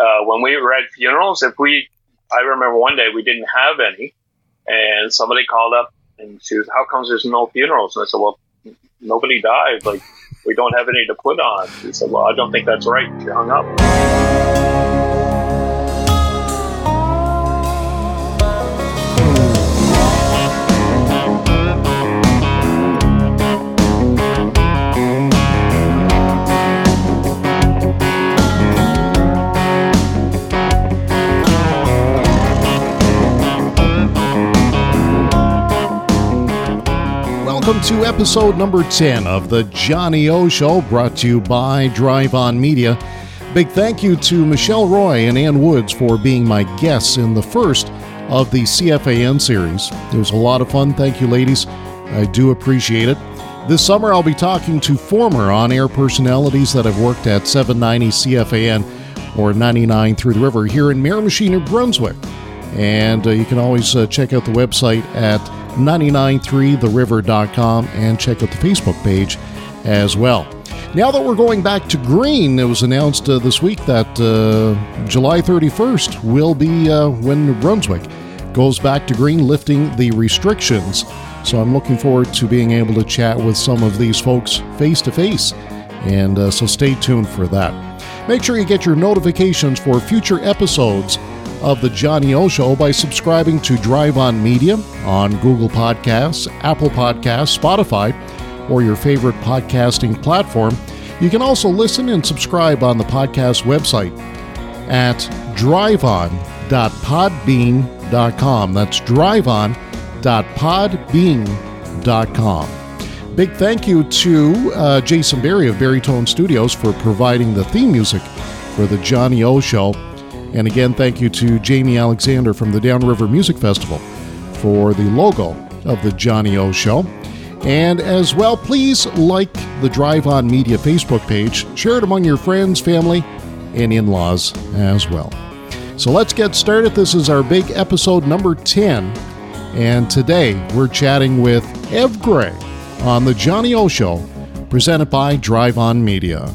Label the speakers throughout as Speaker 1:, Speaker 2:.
Speaker 1: uh, when we were at funerals, if we, I remember one day we didn't have any, and somebody called up and she was, "How comes there's no funerals?" And I said, "Well, nobody died. Like we don't have any to put on." She said, "Well, I don't think that's right." She hung up.
Speaker 2: Welcome to episode number 10 of the Johnny O Show, brought to you by Drive On Media. Big thank you to Michelle Roy and Ann Woods for being my guests in the first of the CFAN series. It was a lot of fun. Thank you, ladies. I do appreciate it. This summer, I'll be talking to former on air personalities that have worked at 790 CFAN or 99.3 the River here in Miramichi, New Brunswick. And uh, you can always uh, check out the website at 993theriver.com and check out the Facebook page as well. Now that we're going back to green, it was announced uh, this week that uh, July 31st will be uh, when New Brunswick goes back to green, lifting the restrictions. So I'm looking forward to being able to chat with some of these folks face to face. And uh, so stay tuned for that. Make sure you get your notifications for future episodes of the Johnny O Show by subscribing to Drive On Media on Google Podcasts, Apple Podcasts, Spotify, or your favorite podcasting platform. You can also listen and subscribe on the podcast website at driveon.podbean.com. That's driveon.podbean.com. Big thank you to uh, Jason Berry of Berrytone Studios for providing the theme music for the Johnny O Show. And again, thank you to Jamie Alexander from the Downriver Music Festival for the logo of the Johnny O Show. And as well, please like the Drive On Media Facebook page, share it among your friends, family, and in laws as well. So let's get started. This is our big episode number 10. And today we're chatting with Ev Gray on the Johnny O Show, presented by Drive On Media.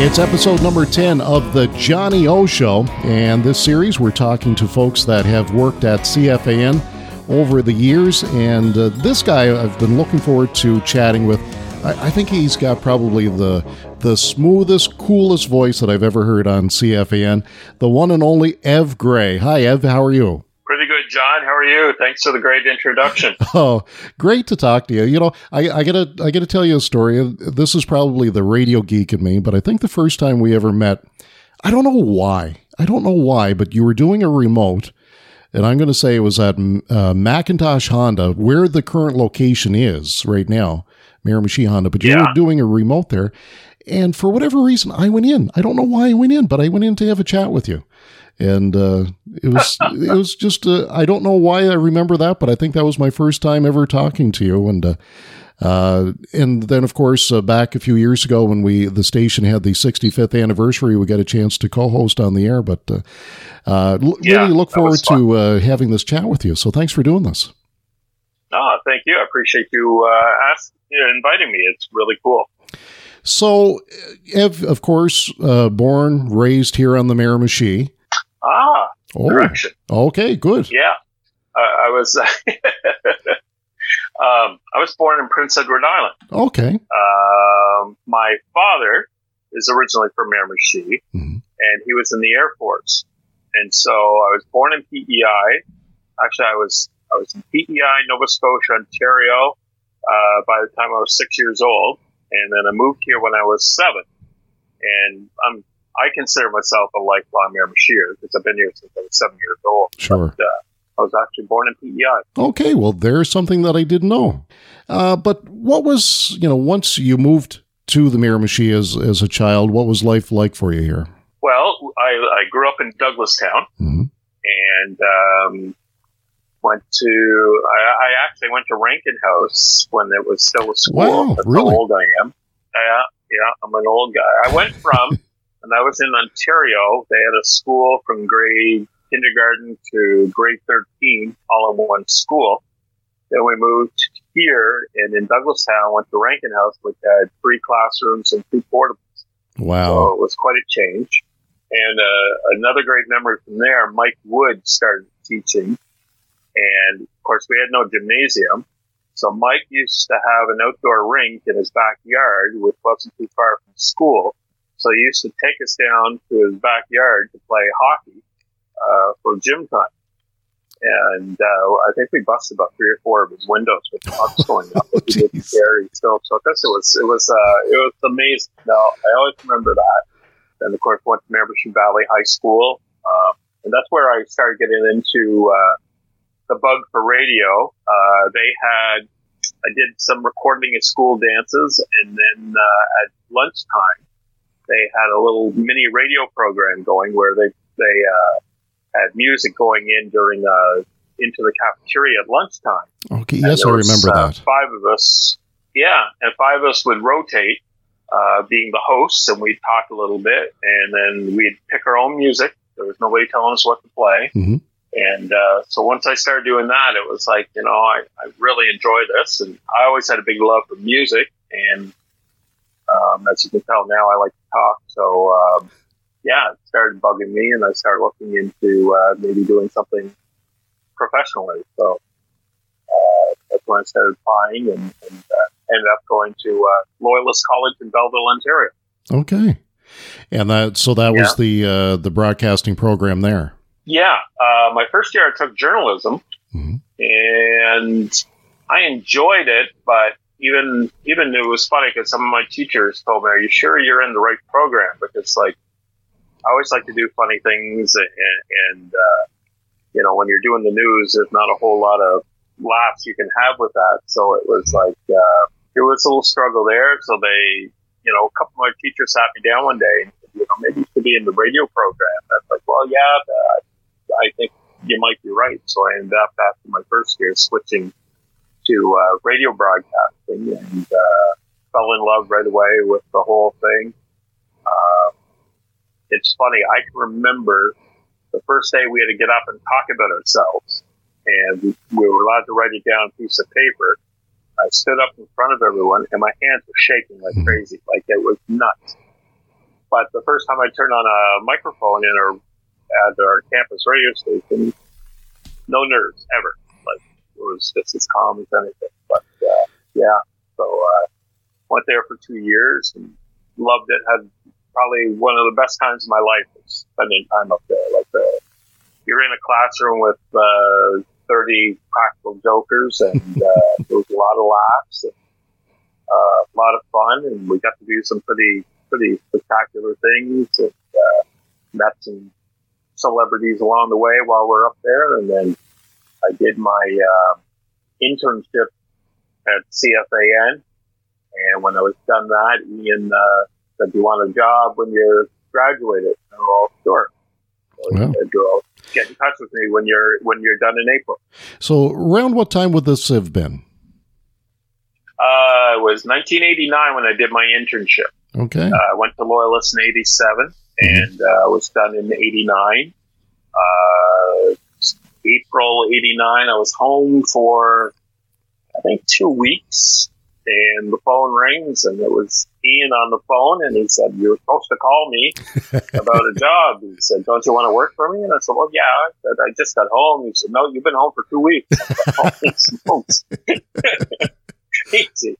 Speaker 2: It's episode number 10 of the Johnny O Show. And this series, we're talking to folks that have worked at CFAN over the years. And uh, this guy I've been looking forward to chatting with. I, I, think he's got probably the, the smoothest, coolest voice that I've ever heard on CFAN. The one and only Ev Gray. Hi, Ev. How are you?
Speaker 1: Good, John. How are you? Thanks for the great introduction.
Speaker 2: oh, great to talk to you. You know, I, I gotta I gotta tell you a story. This is probably the radio geek in me, but I think the first time we ever met, I don't know why. I don't know why, but you were doing a remote, and I'm going to say it was at uh, Macintosh Honda, where the current location is right now, Miramichi Honda. But you yeah. were doing a remote there, and for whatever reason, I went in. I don't know why I went in, but I went in to have a chat with you and uh, it was it was just uh, I don't know why I remember that, but I think that was my first time ever talking to you, and uh, uh and then of course uh, back a few years ago when we the station had the 65th anniversary, we got a chance to co-host on the air, but uh, yeah, really look forward to having this chat with you. So thanks for doing this.
Speaker 1: Oh, thank you. I appreciate you ask, inviting me. It's really cool.
Speaker 2: So, Ev, of course, born, raised here on the Miramichi.
Speaker 1: Ah, oh, direction.
Speaker 2: Okay, good.
Speaker 1: Yeah, uh, I was. um, I was born in Prince Edward Island.
Speaker 2: Okay.
Speaker 1: Um, my father is originally from Miramichi, mm-hmm. and he was in the Air Force, and so I was born in PEI. Actually, I was I was in PEI, Nova Scotia, Ontario, uh, by the time I was six years old, and then I moved here when I was seven. And I'm I consider myself a lifelong Miramichier because I've been here since I was seven years old.
Speaker 2: Sure.
Speaker 1: But, uh, I was actually born in PEI.
Speaker 2: Okay, well, there's something that I didn't know. Uh, but what was, you know, once you moved to the Miramichi as, as a child, what was life like for you here?
Speaker 1: Well, I, I grew up in Douglastown, mm-hmm. and um, Went to I, I actually went to Rankin House when it was still a school.
Speaker 2: Wow,
Speaker 1: That's
Speaker 2: really?
Speaker 1: how old I am. Yeah, yeah, I'm an old guy. I went from, and I was in Ontario. They had a school from grade kindergarten to grade 13, all in one school. Then we moved here, and in Douglastown, went to Rankin House, which had three classrooms and two portables.
Speaker 2: Wow.
Speaker 1: So it was quite a change. And uh, another great memory from there, Mike Wood started teaching. And of course, we had no gymnasium. So Mike used to have an outdoor rink in his backyard, which wasn't too far from school. So he used to take us down to his backyard to play hockey uh, for gym time. And uh, I think we busted about three or four of his windows with pucks going up.
Speaker 2: Oh,
Speaker 1: He didn't care. He still took us. It was it was uh, it was amazing. No, I always remember that. And of course, went to Miramichi Valley High School, um, and that's where I started getting into uh, the bug for radio. Uh, they had I did some recording of school dances, and then uh, at lunchtime they had a little mini radio program going where they they uh, had music going in during uh, into the cafeteria at lunchtime.
Speaker 2: Okay. Yes, I
Speaker 1: was,
Speaker 2: remember
Speaker 1: uh,
Speaker 2: that.
Speaker 1: Five of us, yeah, and five of us would rotate, uh, being the hosts, and we'd talk a little bit, and then we'd pick our own music. There was nobody telling us what to play.
Speaker 2: Mhm.
Speaker 1: And uh, so once I started doing that, it was like, you know, I, I really enjoy this. And I always had a big love for music. And um, as you can tell now, I like to talk. So, um, yeah, it started bugging me, and I started looking into uh, maybe doing something professionally. So uh, that's when I started applying and, and uh, ended up going to uh, Loyalist College in Belleville, Ontario.
Speaker 2: Okay. And that so that was the uh, the broadcasting program there.
Speaker 1: Yeah, uh, my first year I took journalism,
Speaker 2: Mhm.
Speaker 1: and I enjoyed it. But even even it was funny because some of my teachers told me, "Are you sure you're in the right program?" Because like I always like to do funny things, and, and uh, you know when you're doing the news, there's not a whole lot of laughs you can have with that. So it was like uh, there was a little struggle there. So they, you know, a couple of my teachers sat me down one day and said, you know, maybe you should be in the radio program. I was like, well, yeah, uh, I think you might be right. So I ended up after my first year switching to uh, radio broadcasting and uh, fell in love right away with the whole thing. Uh, it's funny. I can remember the first day we had to get up and talk about ourselves, and we, we were allowed to write it down on a piece of paper. I stood up in front of everyone, and my hands were shaking like crazy, like it was nuts. But the first time I turned on a microphone in our at our campus radio station, no nerves ever. Was just as calm as anything. But uh, yeah, so uh, went there for two years and loved it. Had probably one of the best times of my life was spending time up there. Like the, you're in a classroom with uh, 30 practical jokers, and uh, there was a lot of laughs, and, uh, a lot of fun, and we got to do some pretty pretty spectacular things. And, uh, met some celebrities along the way while we're up there, and then I did my uh, internship at CFAN. And when I was done that, Ian uh, said, "Do you want a job when you're graduated?" And I'm all sure. So
Speaker 2: Wow.
Speaker 1: said, "Well, get in touch with me when you're when you're done in April."
Speaker 2: So around what time would this have been?
Speaker 1: Uh, it was 1989 when I did my internship.
Speaker 2: Okay.
Speaker 1: Uh, I went to Loyalist in 87 and uh, was done in 89. Uh, April 89, I was home for, I think, two weeks. And the phone rings, and it was Ian on the phone, and he said, You're supposed to call me about a job. He said, Don't you want to work for me? And I said, Well, yeah. I said, I just got home. He said, No, you've been home for two weeks. I said, oh, Holy smokes. Easy.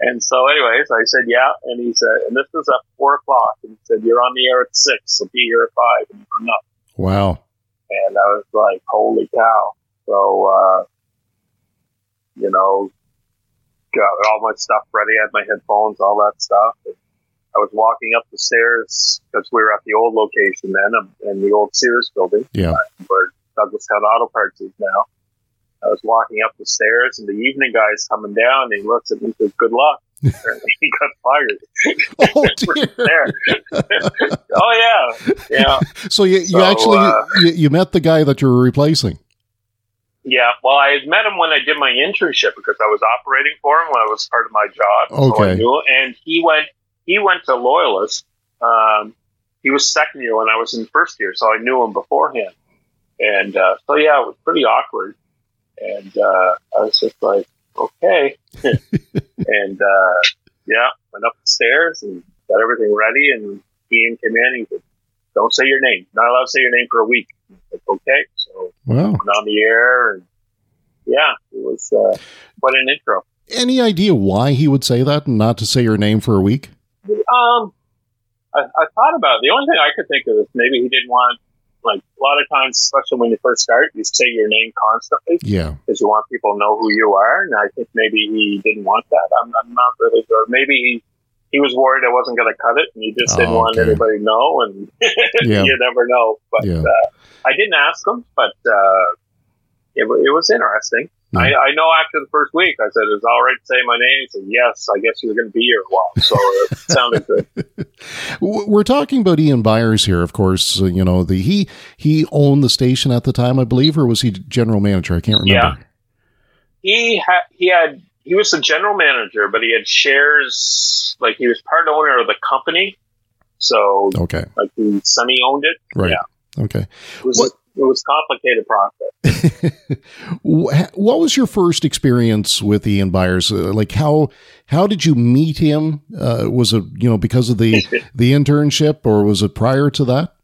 Speaker 1: And so, anyways, I said, yeah. And he said, and this was at four o'clock. And he said, you're on the air at six, so be here at five. And he hung up.
Speaker 2: Wow.
Speaker 1: And I was like, holy cow. So, uh, you know, got all my stuff ready. I had my headphones, all that stuff. And I was walking up the stairs because we were at the old location then, um, in the old Sears building
Speaker 2: Yeah.
Speaker 1: where Douglastown Auto Parts is now. I was walking up the stairs, and the evening guy's coming down, and he looks at me and says, "Good luck." Apparently, he got fired.
Speaker 2: Oh dear.
Speaker 1: oh yeah, yeah,
Speaker 2: So you, you
Speaker 1: So,
Speaker 2: actually
Speaker 1: uh,
Speaker 2: you, you met the guy that you were replacing.
Speaker 1: Yeah, well, I had met him when I did my internship because I was operating for him when I was part of my job.
Speaker 2: Okay.
Speaker 1: So and he went he went to Loyalist. Um, he was second year when I was in first year, so I knew him beforehand. And uh, so yeah, it was pretty awkward. And uh, I was just like, okay. and uh, yeah, went up the stairs and got everything ready. And Ian came in. He said, "Don't say your name. Not allowed to say your name for a week." Like, okay, so
Speaker 2: wow.
Speaker 1: went on the air, and yeah, it was uh, quite an intro.
Speaker 2: Any idea why he would say that and not to say your name for a week?
Speaker 1: Um, I, I thought about it. The only thing I could think of is maybe he didn't want like a lot of times, especially when you first start, you say your name constantly.
Speaker 2: Yeah.
Speaker 1: Because you want people to know who you are. And I think maybe he didn't want that. I'm, I'm not really sure. Maybe he, he was worried I wasn't going to cut it and he just didn't
Speaker 2: Oh,
Speaker 1: want
Speaker 2: okay.
Speaker 1: anybody to know. And
Speaker 2: Yeah.
Speaker 1: you never know. But
Speaker 2: Yeah.
Speaker 1: uh, I didn't ask him, but uh, it, it was interesting.
Speaker 2: Yeah.
Speaker 1: I, I know after the first week, I said, "Is all right to say my name?" He said, "Yes." I guess you're going to be here a while, so it sounded good.
Speaker 2: We're talking about Ian Byers here, of course. uh, You know, the he he owned the station at the time, I believe, or was he general manager? I can't remember.
Speaker 1: he had he had he was the general manager, but he had shares like he was part owner of the company, so
Speaker 2: Okay,
Speaker 1: like he semi owned it.
Speaker 2: right.
Speaker 1: Yeah.
Speaker 2: Okay.
Speaker 1: It was
Speaker 2: What-
Speaker 1: it was a complicated process.
Speaker 2: What was your first experience with Ian Byers? Uh, like how how did you meet him? Uh, was it you know because of the the internship, or was it prior to that?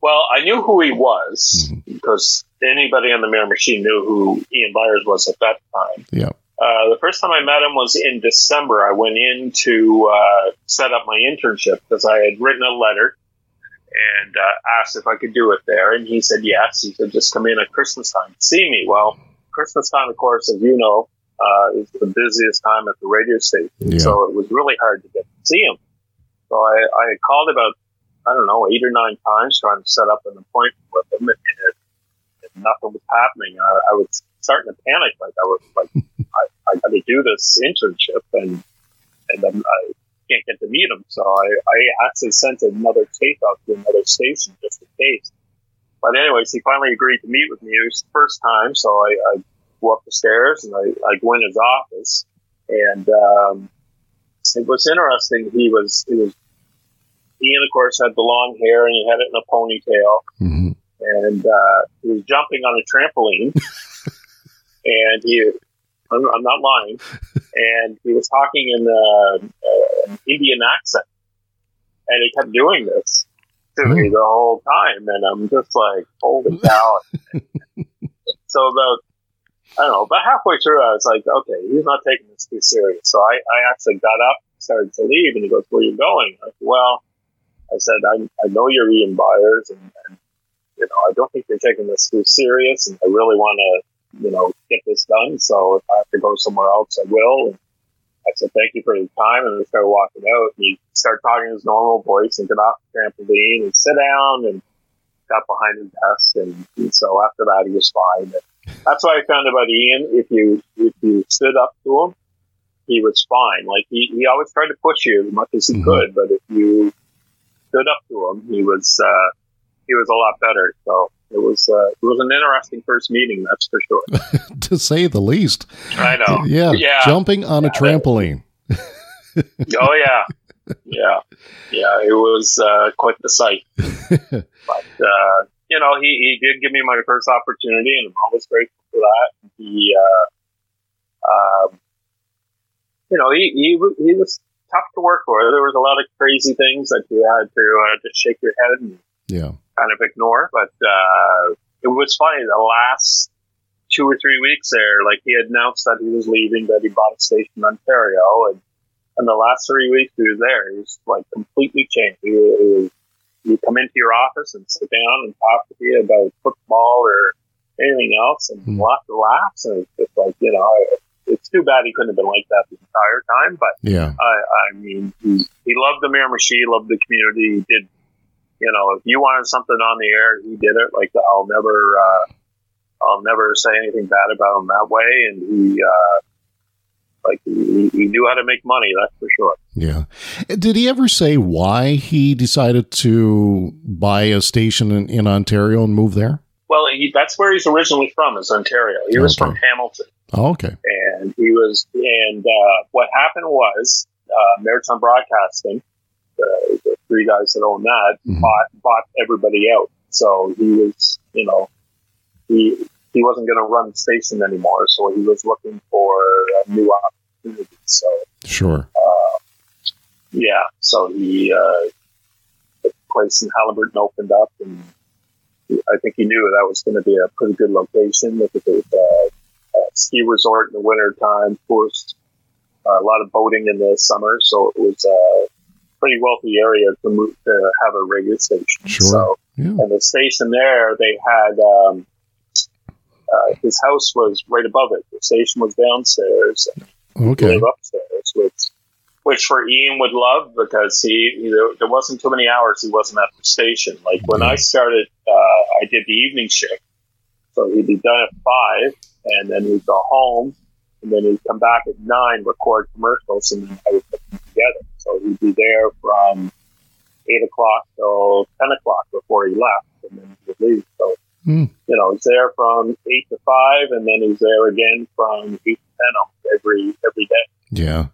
Speaker 1: Well, I knew who he was
Speaker 2: Mhm.
Speaker 1: because anybody on the Miramichi knew who Ian Byers was at that time.
Speaker 2: Yeah.
Speaker 1: Uh, the first time I met him was in December. I went in to uh, set up my internship because I had written a letter and uh, asked if I could do it there. And he said yes. He said, just come in at Christmas time to see me. Well, Christmas time, of course, as you know, uh, is the busiest time at the radio station.
Speaker 2: Yeah.
Speaker 1: So it was really hard to get to see him. So I, I called about, I don't know, eight or nine times trying to set up an appointment with him. And, it, and nothing was happening. I, I was starting to panic. Like I was like, I, I got to do this internship and, and then I can't get to meet him. So I, I actually sent another tape out to another station just in case. But anyways, he finally agreed to meet with me. It was the first time. So I, I go up the stairs and I, I go in his office and, um, it was interesting. He was, he was, Ian, of course, had the long hair and he had it in a ponytail
Speaker 2: hmm
Speaker 1: and uh, he was jumping on a trampoline, and he, I'm, I'm not lying, and he was talking in the uh, Indian accent, and he kept doing this to me the whole time, and I'm just like, holy cow! so about I don't know, about halfway through, I was like, okay, he's not taking this too serious. So I, I actually got up, started to leave, and he goes, "Where are you going?" I said, "Well," I said, I, I know you're Ian Byers, and, and you know, I don't think you're taking this too serious, and I really want to, you know, get this done. So if I have to go somewhere else, I will. And I said, thank you for your time, and I started walking out. And he started talking in his normal voice and get off the trampoline and sit down and got behind his desk. And, and so after that, he was fine. And that's what I found about Ian. If you if you stood up to him, he was fine. Like he, he always tried to push you as much as he
Speaker 2: Mhm.
Speaker 1: could, but if you stood up to him, he was uh, he was a lot better. So it was uh, it was an interesting first meeting, that's for sure.
Speaker 2: to say the least.
Speaker 1: I know.
Speaker 2: Yeah,
Speaker 1: Yeah.
Speaker 2: jumping on a
Speaker 1: Yeah, that-
Speaker 2: trampoline.
Speaker 1: Oh yeah, yeah, yeah. It was uh, quite the sight. But uh, you know, he, he did give me my first opportunity, and I'm always grateful for that. He, uh, um, you know, he, he he was tough to work for. There was a lot of crazy things that you had to uh, just shake your head and
Speaker 2: yeah,
Speaker 1: kind of ignore. But uh, it was funny. The last two or three weeks there, like he had announced that he was leaving, that he bought a station in Ontario, and and the last three weeks he was there, he was like completely changed. He, he he'd come into your office and sit down and talk to you about football or anything else, and
Speaker 2: Hmm.
Speaker 1: lots of laughs. And it's just like you know, it's too bad he couldn't have been like that the entire time, but.
Speaker 2: yeah,
Speaker 1: I, I mean, he, he loved the Miramichi, loved the community. He did, you know, if you wanted something on the air, he did it. Like I'll never, uh, I'll never say anything bad about him that way. And he, uh, like he, he knew how to make money. That's for sure.
Speaker 2: yeah. Did he ever say why he decided to buy a station in, in Ontario and move there?
Speaker 1: Well, he, that's where he's originally from, is Ontario. He was from Hamilton,
Speaker 2: Oh, okay.
Speaker 1: and he was. And uh, what happened was, uh, Maritime Broadcasting, the, the three guys that own that,
Speaker 2: Mhm.
Speaker 1: bought bought everybody out. So he was, you know, he he wasn't going to run the station anymore. So he was looking for a new opportunity. So
Speaker 2: Sure.
Speaker 1: yeah, so he uh, the place in Haliburton opened up, and I think he knew that was going to be a pretty good location. It was a, a ski resort in the winter time, of course, a lot of boating in the summer, so it was a pretty wealthy area to move to have a radio station.
Speaker 2: Sure.
Speaker 1: So,
Speaker 2: Yeah.
Speaker 1: and the station there, they had um, uh, his house was right above it. The station was downstairs,
Speaker 2: Okay.
Speaker 1: upstairs, which which for Ian would love because he you know, there wasn't too many hours he wasn't at the station. Like when I started, uh, I did the evening shift, so he'd be done at five, and then he'd go home, and then he'd come back at nine, record commercials, and then I would put them together. So he'd be there from eight o'clock till ten o'clock before he left, and then he would leave. So
Speaker 2: Hmm.
Speaker 1: you know, he's there from eight to five, and then he's there again from eight to ten every every day.
Speaker 2: Yeah,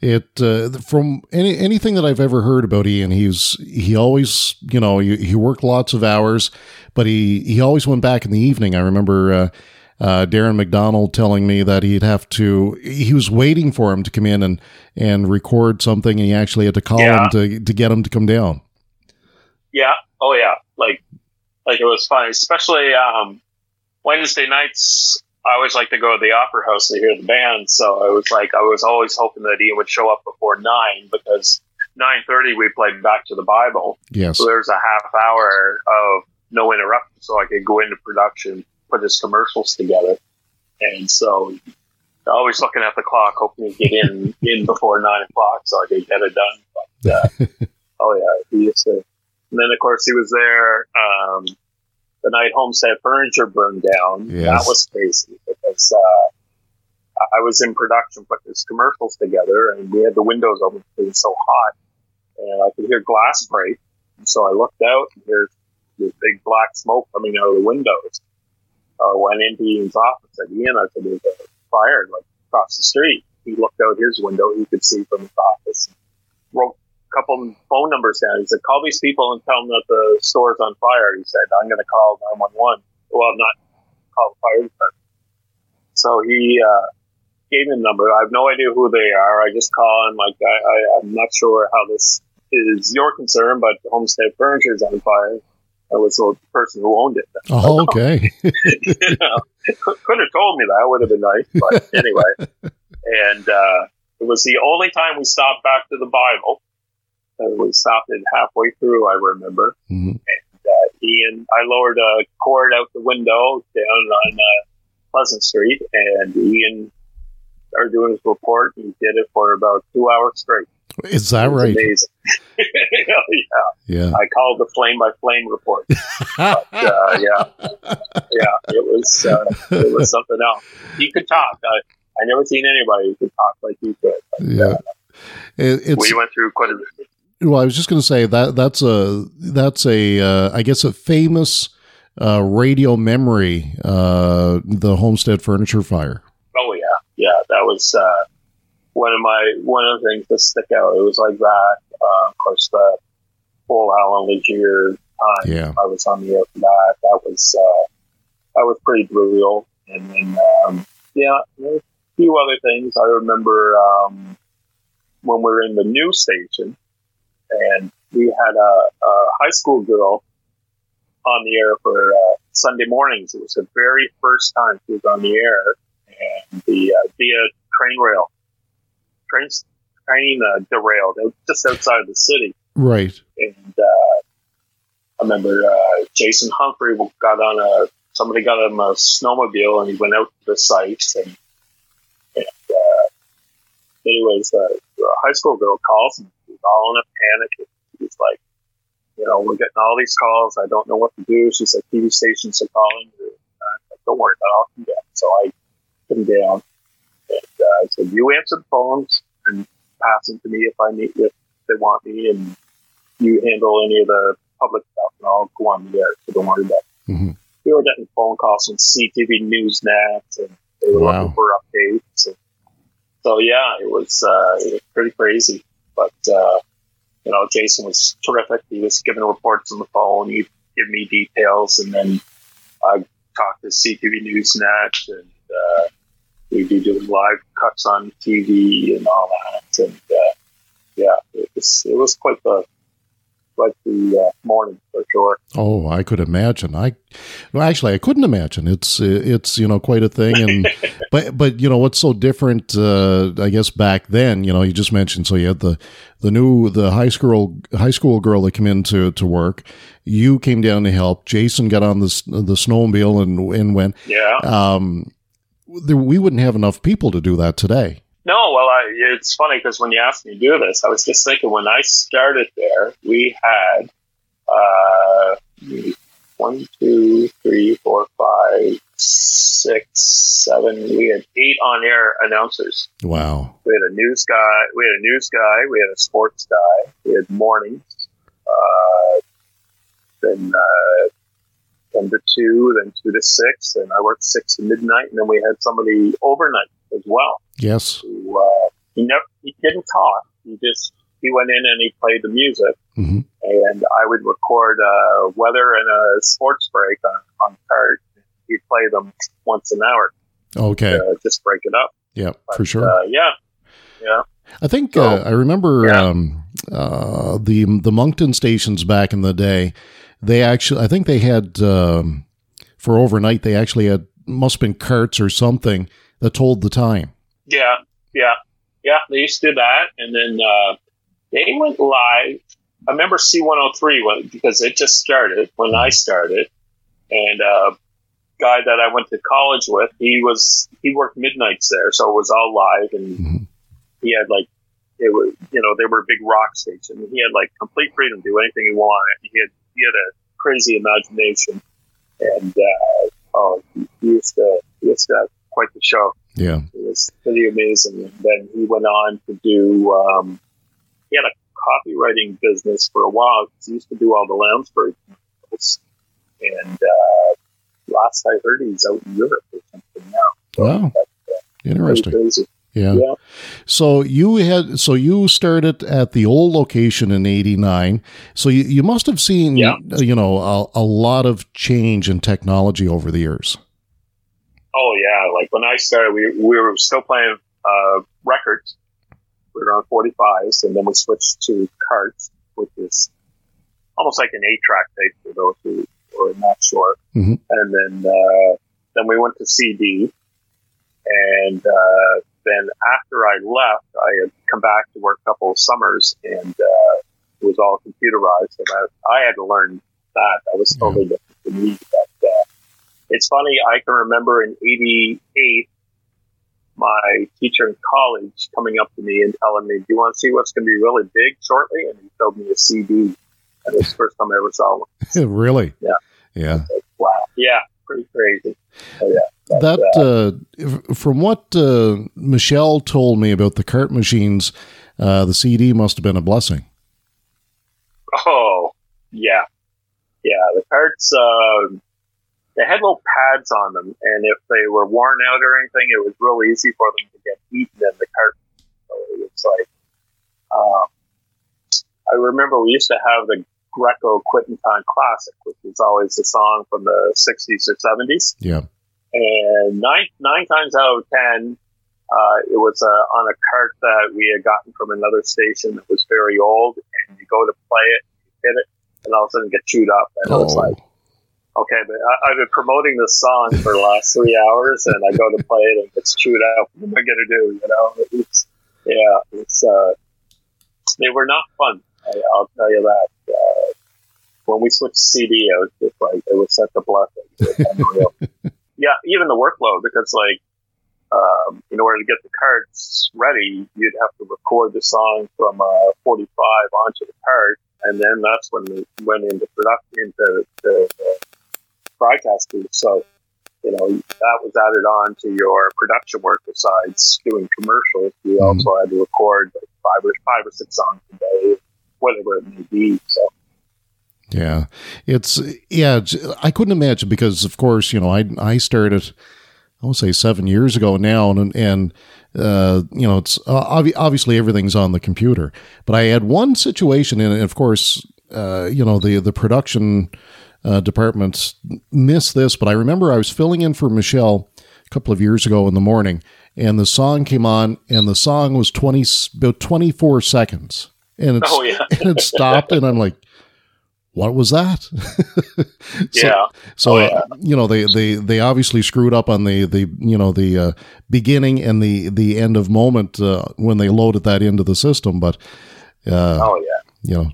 Speaker 2: it uh, from any anything that I've ever heard about Ian, he's he always you know he, he worked lots of hours, but he he always went back in the evening. I remember uh, uh, Darren McDonald telling me that he'd have to he was waiting for him to come in and and record something, and he actually had to call
Speaker 1: Yeah.
Speaker 2: him to to get him to come down.
Speaker 1: Yeah. Oh yeah. Like like it was fun, especially um, Wednesday nights. I always like to go to the opera house to hear the band. So I was like, I was always hoping that Ian would show up before nine because nine thirty we played Back to the Bible.
Speaker 2: Yes,
Speaker 1: So there's a half hour of no interruption, so I could go into production, put his commercials together, and so. Always looking at the clock, hoping to get in in before nine o'clock, so I could get it done. But uh, oh yeah, he used to. And then of course he was there um, the night Homestead Furniture burned down.
Speaker 2: Yes.
Speaker 1: That was crazy because uh, I- was in production putting his commercials together, and we had the windows open because it was so hot, and I could hear glass break. And so I looked out, and there's this big black smoke coming out of the windows. I went into Ian's office. Said, Ian, I said, there's a fire like across the street. He looked out his window. He could see from his office. Wrote a couple phone numbers down. He said, call these people and tell them that the store's on fire. He said, I'm going to call 911. Well, I'm not call the fire department. So he uh, gave me the number. I have no idea who they are. I just call and like I, I, I'm not sure how this is your concern, but Homestead Furniture is on fire. I was the person who owned it.
Speaker 2: oh, okay,
Speaker 1: you know, could, have told me that would have been nice, but anyway. And uh, it was the only time we stopped back to the Bible. And we stopped it halfway through. I remember.
Speaker 2: Mhm.
Speaker 1: Uh, Ian, I lowered a cord out the window down on uh, Pleasant Street, and Ian started doing his report. He did it for about two hours straight.
Speaker 2: is that right?
Speaker 1: Amazing. yeah,
Speaker 2: Yeah,
Speaker 1: I called the flame by flame report. uh, yeah, yeah, it was uh, it was something else. He could talk. I I never seen anybody who could talk like he could.
Speaker 2: yeah. It, it's
Speaker 1: we went through quite a bit.
Speaker 2: Well, I was just going to say that that's a that's a uh, I guess a famous uh, radio memory, uh, the Homestead Furniture Fire.
Speaker 1: Oh yeah, yeah. That was uh, one of my one of the things that stick out. It was like that. Uh, of course, the whole Allan Legere time.
Speaker 2: Yeah.
Speaker 1: I was on the air for that. That was uh, that was pretty brutal. And then um, yeah, a few other things. I remember um, when we were in the news station, and we had a, a high school girl on the air for uh, Sunday mornings. It was the very first time she was on the air, and the uh, via train rail, train train uh, derailed just outside of the city
Speaker 2: Right.
Speaker 1: and uh, I remember uh, Jason Humphrey got on a somebody got him a snowmobile and he went out to the site and, and uh, anyways, uh, the high school girl calls and she's all in a panic. She's like, you know, we're getting all these calls. I don't know what to do. She said TV stations are calling. Said, don't worry about it. I'll come down. So I come down I said, you answer the phones and pass them to me if I need if they want me and you handle any of the public stuff and I'll go on the air, so don't worry about it.
Speaker 2: Mhm.
Speaker 1: we were getting phone calls from CTV Newsnet, and they were wow. looking for updates. And so yeah, it was uh, it was pretty crazy. But uh, you know, Jason was terrific. He was giving reports on the phone. He'd give me details, and then I talked to CTV Newsnet, and uh, we'd be doing live cuts on TV and all that. And uh, yeah, it was it was quite the like the uh, morning for sure.
Speaker 2: Oh, I could imagine. I well, actually I couldn't imagine. It's it's you know quite a thing, and but but you know what's so different? Uh, I guess back then, you know, you just mentioned so you had the the new the high school high school girl that came in to, to work. You came down to help. Jason got on the the snowmobile and and went.
Speaker 1: Yeah.
Speaker 2: Um, we wouldn't have enough people to do that today.
Speaker 1: No, well, I, it's funny because when you asked me to do this, I was just thinking when I started there, we had uh, one, two, three, four, five, six, seven. We had eight on-air announcers.
Speaker 2: Wow.
Speaker 1: We had a news guy. We had a news guy. We had a sports guy. We had mornings. Uh, then uh, ten to two, then two to six, and I worked six to midnight, and then we had somebody overnight as well.
Speaker 2: Yes.
Speaker 1: Who, uh, he never he didn't talk. He just he went in and he played the music, mm-hmm. and I would record uh, weather and a sports break on on cart. He'd play them once an hour.
Speaker 2: Okay.
Speaker 1: To, just break it up.
Speaker 2: Yeah, but, for sure.
Speaker 1: Uh, yeah, yeah.
Speaker 2: I think so, uh, I remember yeah. um, uh, the the Moncton stations back in the day. They actually, I think they had um, for overnight. They actually had must have been carts or something that told the time.
Speaker 1: Yeah, yeah, yeah. They used to do that, and then uh, they went live. I remember C103 when, because it just started when I started, and uh, guy that I went to college with, he was he worked midnights there, so it was all live, and mm-hmm. he had like it was you know they were a big rock station. He had like complete freedom to do anything he wanted. He had he had a crazy imagination, and uh, oh, he, used to he used to have quite the show.
Speaker 2: Yeah,
Speaker 1: it was pretty amazing. And then he went on to do. Um, he had a copywriting business for a while because he used to do all the Lounsbury commercials. And uh, last I heard, he's out in Europe or something now.
Speaker 2: Wow, uh, interesting. Yeah. yeah. So you had so you started at the old location in '89. So you, you must have seen yeah. you know a, a lot of change in technology over the years.
Speaker 1: Oh yeah, like when I started, we we were still playing uh, records. We were on 45s, and then we switched to carts, which is almost like an eight-track tape for those who are not sure. Mm-hmm. And then uh, then we went to CD, and uh, then after I left, I had come back to work a couple of summers, and uh, it was all computerized, and I, I had to learn that. That was totally yeah. different me. But uh, it's funny, I can remember in '88, my teacher in college coming up to me and telling me, "Do you want to see what's going to be really big shortly?" And he showed me a CD, and it was the first time I ever saw
Speaker 2: one. really?
Speaker 1: Yeah.
Speaker 2: Yeah.
Speaker 1: Like, wow. Yeah. Pretty crazy. yeah.
Speaker 2: That, uh, from what uh, Michelle told me about the cart machines, uh, the CD must have been a blessing.
Speaker 1: Oh, yeah. Yeah. The carts, uh, they had little pads on them, and if they were worn out or anything, it was real easy for them to get eaten in the cart. So it's like, um, I remember we used to have the Greco Time Classic, which is always a song from the 60s or 70s.
Speaker 2: Yeah.
Speaker 1: And nine, nine times out of 10, uh, it was uh, on a cart that we had gotten from another station that was very old, and you go to play it, you hit it, and all of a sudden get chewed up. And oh. it was like, okay, but I, have been promoting this song for the last three hours, and I go to play it and it's chewed up. What am I going to do? You know, it's, yeah, it's, uh, they were not fun. I, will tell you that. Uh, when we switched CD, it was just like, it was such a blessing. yeah, even the workload, because like, um, in order to get the carts ready, you'd have to record the song from uh, 45 onto the cart, and then that's when we went into production, into the, broadcasting. So, you know, that was added on to your production work besides doing commercials. You mm-hmm. also had to record like five or five or six songs a day, whatever it may be. So,
Speaker 2: Yeah, it's yeah. I couldn't imagine because, of course, you know, I I started, I would say seven years ago now, and and uh, you know, it's uh, obviously everything's on the computer. But I had one situation, and of course, uh, you know, the the production uh, departments missed this. But I remember I was filling in for Michelle a couple of years ago in the morning, and the song came on, and the song was twenty about twenty four seconds, and it's
Speaker 1: oh, yeah.
Speaker 2: and it stopped, and I'm like what was that?
Speaker 1: so, yeah.
Speaker 2: So oh, yeah. you know they, they they obviously screwed up on the the you know the uh, beginning and the the end of moment uh, when they loaded that into the system. But uh,
Speaker 1: oh yeah,
Speaker 2: you know,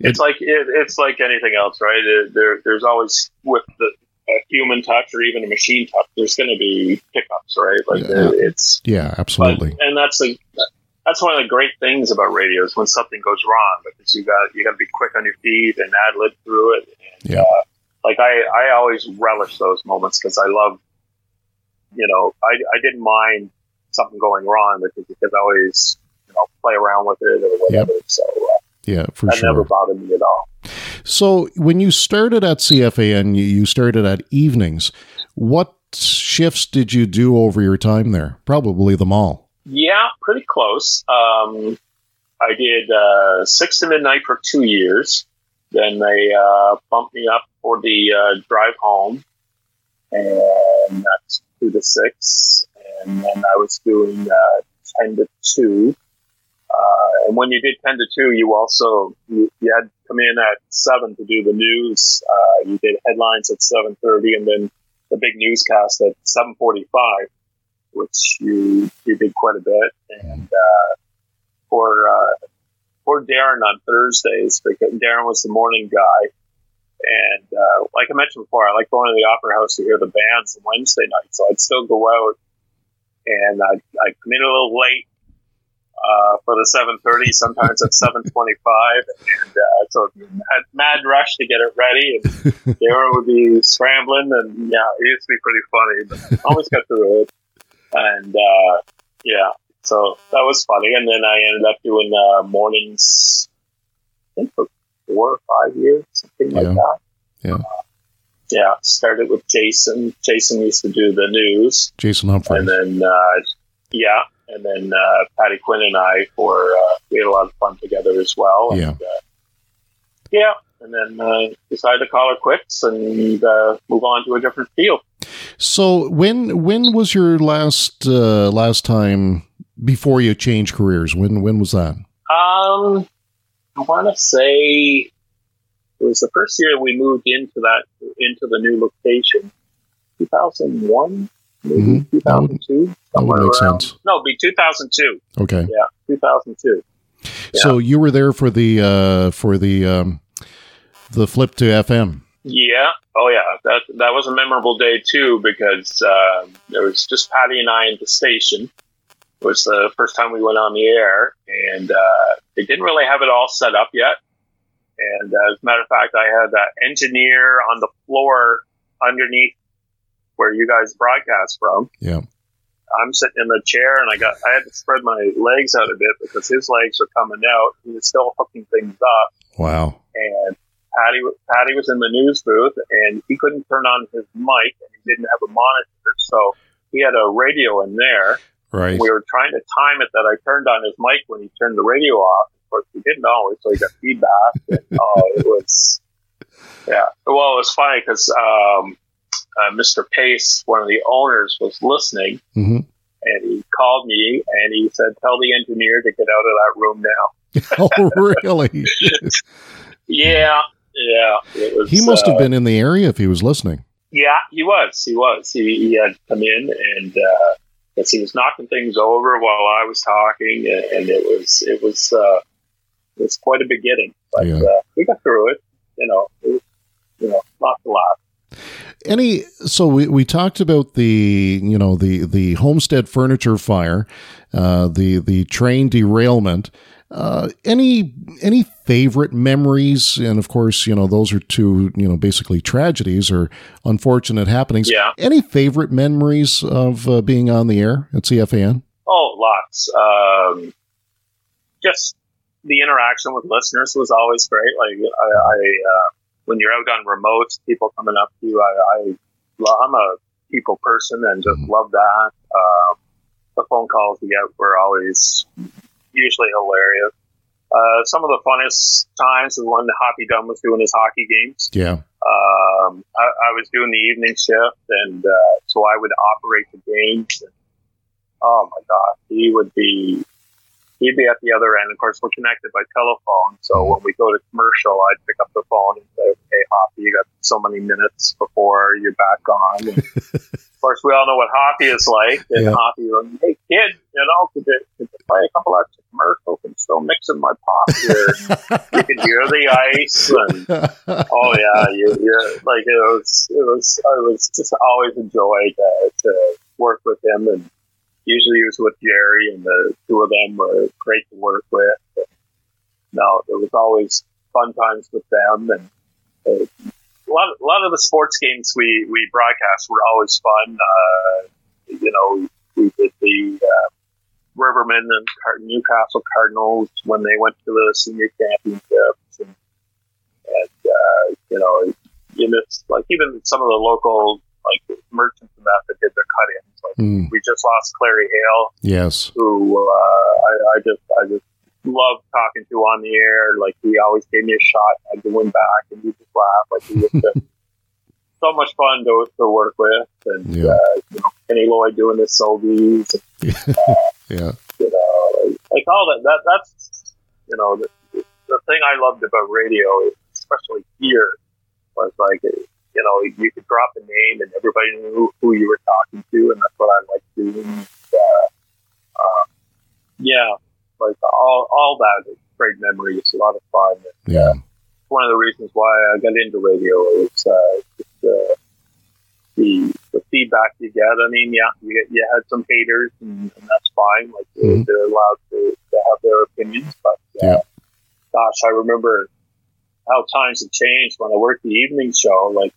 Speaker 1: it's it, like it, it's like anything else, right? It, there there's always with the a human touch or even a machine touch, there's going to be pickups, right? Like
Speaker 2: yeah.
Speaker 1: it's
Speaker 2: yeah, absolutely.
Speaker 1: But, and that's like that's one of the great things about radio is when something goes wrong because you got you got to be quick on your feet and ad lib through it. And,
Speaker 2: yeah.
Speaker 1: Uh, like I, I always relish those moments because I love, you know, I, I didn't mind something going wrong because because I always you know play around with it or whatever. Yep. So uh,
Speaker 2: yeah, for
Speaker 1: that
Speaker 2: sure,
Speaker 1: never bothered me at all.
Speaker 2: So when you started at CFAN, you started at evenings. What shifts did you do over your time there? Probably them all.
Speaker 1: Yeah, pretty close. Um, I did uh, six to midnight for two years. Then they uh, bumped me up for the uh, drive home, and that's two to six. And then I was doing uh, ten to two. Uh, and when you did ten to two, you also you, you, had to come in at seven to do the news. Uh, you did headlines at seven thirty, and then the big newscast at seven forty-five which you you did quite a bit, and uh, for uh, for Darren on Thursdays because Darren was the morning guy, and uh, like I mentioned before, I like going to the opera house to hear the bands on Wednesday night, so I'd still go out. And I'd, I'd come in a little late uh, for the 7:30, sometimes at 7:25, and uh, so mad, mad rush to get it ready. And Darren would be scrambling, and yeah, it used to be pretty funny, but I always got through it and uh, yeah, so that was funny. And then I ended up doing uh, mornings, I think for four or five years, something
Speaker 2: yeah.
Speaker 1: like that.
Speaker 2: Yeah.
Speaker 1: Uh, yeah, started with Jason. Jason used to do the news.
Speaker 2: Jason Humphrey.
Speaker 1: And then, uh, yeah, and then uh, Patty Quinn and I for uh, we had a lot of fun together as well.
Speaker 2: Yeah.
Speaker 1: And, uh, yeah, and then uh, decided to call it quits and uh, move on to a different field.
Speaker 2: So when when was your last uh, last time before you changed careers? When when was that?
Speaker 1: Um, I want to say it was the first year we moved into that into the new location, two thousand one, maybe mm-hmm. two thousand two.
Speaker 2: That would make around. sense.
Speaker 1: No, it'd be two thousand two.
Speaker 2: Okay.
Speaker 1: Yeah, two thousand two.
Speaker 2: Yeah. So you were there for the uh, for the um, the flip to FM.
Speaker 1: Yeah. Oh, yeah. That that was a memorable day too because uh, there was just Patty and I in the station. It was the first time we went on the air, and uh, they didn't really have it all set up yet. And uh, as a matter of fact, I had an engineer on the floor underneath where you guys broadcast from.
Speaker 2: Yeah.
Speaker 1: I'm sitting in the chair, and I got I had to spread my legs out a bit because his legs were coming out. He was still hooking things up.
Speaker 2: Wow.
Speaker 1: And Patty Patty was in the news booth and he couldn't turn on his mic and he didn't have a monitor, so he had a radio in there.
Speaker 2: Right.
Speaker 1: We were trying to time it that I turned on his mic when he turned the radio off. Of course, he didn't always, so he got feedback. And, oh, it was yeah. Well, it was funny because um, uh, Mr. Pace, one of the owners, was listening.
Speaker 2: Mm-hmm.
Speaker 1: And he called me and he said, "Tell the engineer to get out of that room now."
Speaker 2: oh, really?
Speaker 1: yeah, yeah,
Speaker 2: was, he must have uh, been in the area if he was listening.
Speaker 1: Yeah, he was. He was. He, he had come in and uh, he was knocking things over while I was talking, and, and it was it was uh, it was quite a beginning, but yeah. uh, we got through it. You know, it, you know, lots of laughs.
Speaker 2: Any so we, we talked about the you know the the homestead furniture fire, uh, the the train derailment. Uh, any any favorite memories? And of course, you know those are two you know basically tragedies or unfortunate happenings.
Speaker 1: Yeah.
Speaker 2: Any favorite memories of uh, being on the air at CFAN?
Speaker 1: Oh, lots. Um, just the interaction with listeners was always great. Like I, I uh, when you're out on remotes, people coming up to you. I, I I'm a people person and just mm-hmm. love that. Um, the phone calls we get were always usually hilarious. Uh, some of the funnest times is when Hoppy Dunn was doing his hockey games.
Speaker 2: Yeah.
Speaker 1: Um, I, I, was doing the evening shift, and uh, so I would operate the games. And, oh my God, he would be he'd be at the other end. Of course, we're connected by telephone. So when we go to commercial, I'd pick up the phone and say, "Hey, Hoppy, you got so many minutes before you're back on." And of course, we all know what Hoppy is like. And yeah. Hoppy, like, "Hey, kid, you know, could you, could you play a couple of extra commercials and still mixing my pop here? you can hear the ice, and oh yeah, you, you like it was, it was, I was just always enjoyed uh, to work with him and usually he was with Jerry, and the two of them were great to work with. And, no, it was always fun times with them, and uh, a lot, a lot of the sports games we we broadcast were always fun. Uh, you know, we did the uh, Rivermen and Newcastle Cardinals when they went to the senior championships, and, and uh, you know, you missed like even some of the local like merchants and that that did their cut-ins. Like mm. we just lost Clary Hale.
Speaker 2: Yes.
Speaker 1: Who uh, I, I just I just love talking to on the air. Like he always gave me a shot. I'd go in back and he just laugh. Like he was just so much fun to, to work with. And yeah. uh, you know, Kenny Lloyd doing the. And,
Speaker 2: uh, yeah.
Speaker 1: You know, like, like, all that. That that's you know the, the thing I loved about radio, especially here, was like you know, you could drop a name and everybody knew who you were talking to, and that's what I like doing. Uh, uh, yeah, like all all that is great memory. It's a lot of fun. And,
Speaker 2: yeah, uh,
Speaker 1: one of the reasons why I got into radio is uh, just, uh, the the feedback you get. I mean, yeah, you get, you had some haters, and, and that's fine. Like mm-hmm. they're allowed to, to have their opinions, but uh, yeah. gosh, I remember how times have changed when I worked the evening show. Like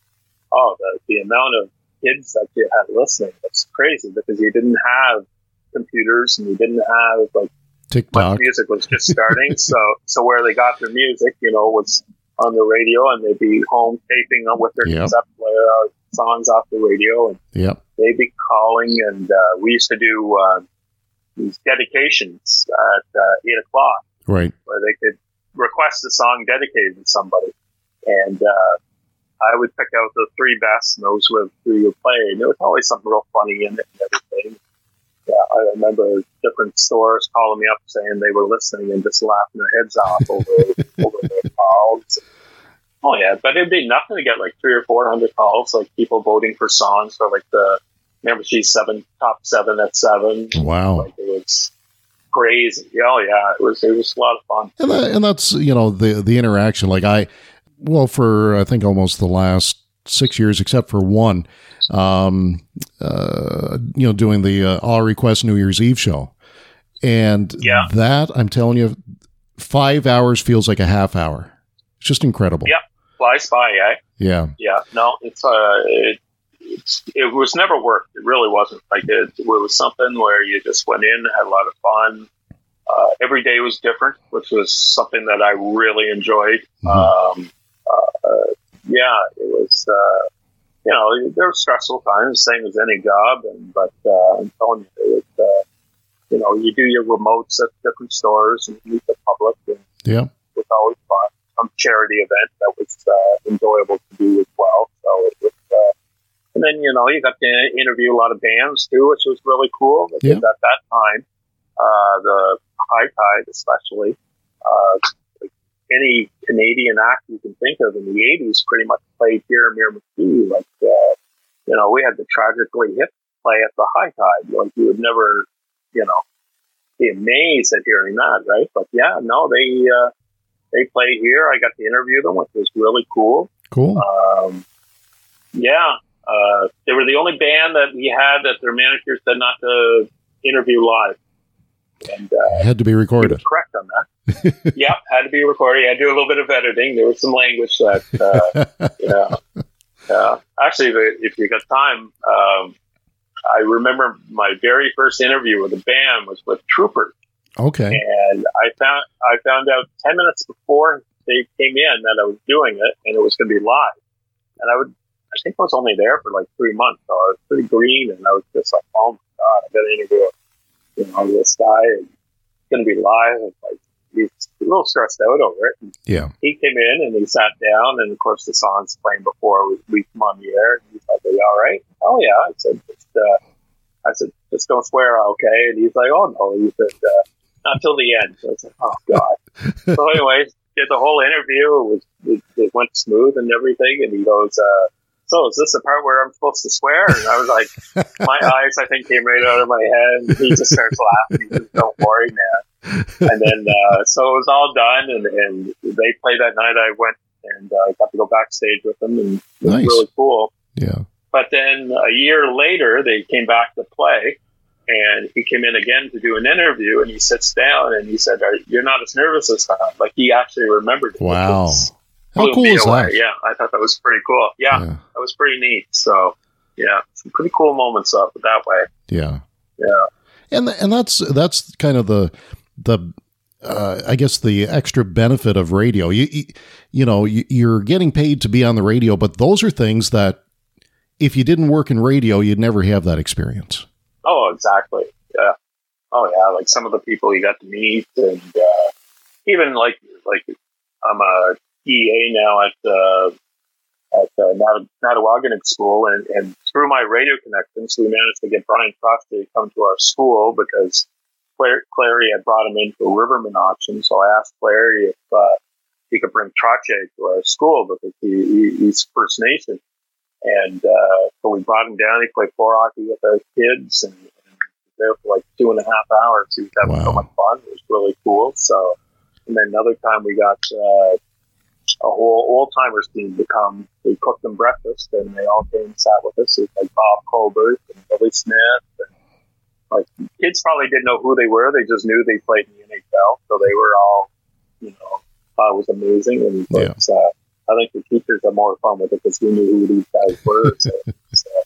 Speaker 1: oh, the, the amount of kids that you had listening, that's crazy because you didn't have computers and you didn't have like
Speaker 2: TikTok.
Speaker 1: music was just starting. so, so where they got their music, you know, was on the radio and they'd be home taping them with their yep. cassette player uh, songs off the radio and
Speaker 2: yep.
Speaker 1: they'd be calling and uh, we used to do uh, these dedications at uh, eight o'clock
Speaker 2: right
Speaker 1: where they could request a song dedicated to somebody and uh, I would pick out the three best and those who you play. And there was always something real funny in it and everything. Yeah, I remember different stores calling me up saying they were listening and just laughing their heads off over, over their calls. Oh yeah, but it'd be nothing to get like three or four hundred calls, like people voting for songs for like the remember she's seven top seven at seven.
Speaker 2: Wow,
Speaker 1: like it was crazy. Oh yeah, it was it was a lot of fun.
Speaker 2: And, that, and that's you know the the interaction. Like I well, for I think almost the last six years, except for one, um, uh, you know, doing the uh, All Request New Year's Eve show. And
Speaker 1: yeah.
Speaker 2: that, I'm telling you, five hours feels like a half hour. It's just incredible.
Speaker 1: Yeah. Flies by, eh?
Speaker 2: Yeah.
Speaker 1: Yeah. No, it's, uh, it, it's, it was never work. It really wasn't. Like it, it was something where you just went in, had a lot of fun. Uh, every day was different, which was something that I really enjoyed. Mm-hmm. Um, uh, yeah, it was, uh, you know, there were stressful times, same as any job. And, but, uh, I'm telling you, it was, uh, you know, you do your remotes at different stores and meet the public. And
Speaker 2: yeah.
Speaker 1: It was always fun. Some charity event that was, uh, enjoyable to do as well. So it was, uh, and then, you know, you got to interview a lot of bands too, which was really cool. Yeah. at that time, uh, the high tide especially, uh, any Canadian act you can think of in the 80s pretty much played here in Miramichi. Like, uh, you know, we had the Tragically Hip play at the high tide. Like, you would never, you know, be amazed at hearing that, right? But yeah, no, they, uh, they played here. I got to interview them, which was really cool.
Speaker 2: Cool.
Speaker 1: Um, yeah. Uh, they were the only band that we had that their manager said not to interview live. And, uh,
Speaker 2: had to be recorded.
Speaker 1: correct on that. yeah, had to be recorded. I had to do a little bit of editing. There was some language that, uh, you know, uh, actually, if you got time, um, I remember my very first interview with a band was with Trooper.
Speaker 2: Okay.
Speaker 1: And I found I found out ten minutes before they came in that I was doing it and it was going to be live. And I would I think I was only there for like three months, so I was pretty green, and I was just like, oh my god, I got to interview you know this guy and it's going to be live. And like he's a little stressed out over it. And
Speaker 2: Yeah.
Speaker 1: he came in and he sat down, and of course the song's playing before we, we come on the air. And he's like, "Are you all right?" Oh yeah. I said, "Just," uh, I said, "Just don't swear, okay?" And he's like, "Oh no." He said, uh, "Not till the end." So I said, "Oh god." so anyways, did the whole interview. It was it, it went smooth and everything. And he goes, uh, "So is this the part where I'm supposed to swear?" And I was like, my eyes, I think, came right out of my head. And he just starts laughing. He says, "Don't worry, man." and then uh, so it was all done, and, and they played that night. I went and uh, got to go backstage with them, and it was
Speaker 2: Nice.
Speaker 1: really cool.
Speaker 2: Yeah.
Speaker 1: But then a year later, they came back to play, and he came in again to do an interview, and he sits down and he said, Are, "You're not as nervous this time." Like he actually remembered it.
Speaker 2: Wow.
Speaker 1: was-
Speaker 2: How cool is
Speaker 1: away.
Speaker 2: that?
Speaker 1: Yeah, I thought that was pretty cool. Yeah,
Speaker 2: Yeah.
Speaker 1: that was pretty neat. So, yeah, some pretty cool moments up that way.
Speaker 2: Yeah.
Speaker 1: Yeah.
Speaker 2: and and that's that's kind of the the uh, I guess the extra benefit of radio. You you, you know you, you're getting paid to be on the radio, but those are things that if you didn't work in radio, you'd never have that experience.
Speaker 1: Oh, exactly. Yeah. Oh, yeah. Like some of the people you got to meet, and uh, even like like I'm a EA now at uh, at uh, Nat- School, and, and through my radio connections, we managed to get Brian Crosby to come to our school because Claire, Clary had brought him in for Rivermen auction. So I asked Clary if uh, he could bring Trache to our school because he, he, he's First Nation. And uh, so we brought him down. He played floor hockey with our kids, and, and there for like two and a half hours. He was having so much fun. It was really cool. So, and then another time we got uh, a whole old timers team to come. We cooked them breakfast, and they all came and sat with us. It was like Bob Colbert and Billy Smith, and like kids probably didn't know who they were. They just knew they played in the NHL, so they were all, you know, thought it was amazing. And
Speaker 2: Yeah.
Speaker 1: but, uh, I think the teachers had more fun with it because we knew who these guys were. So it's uh,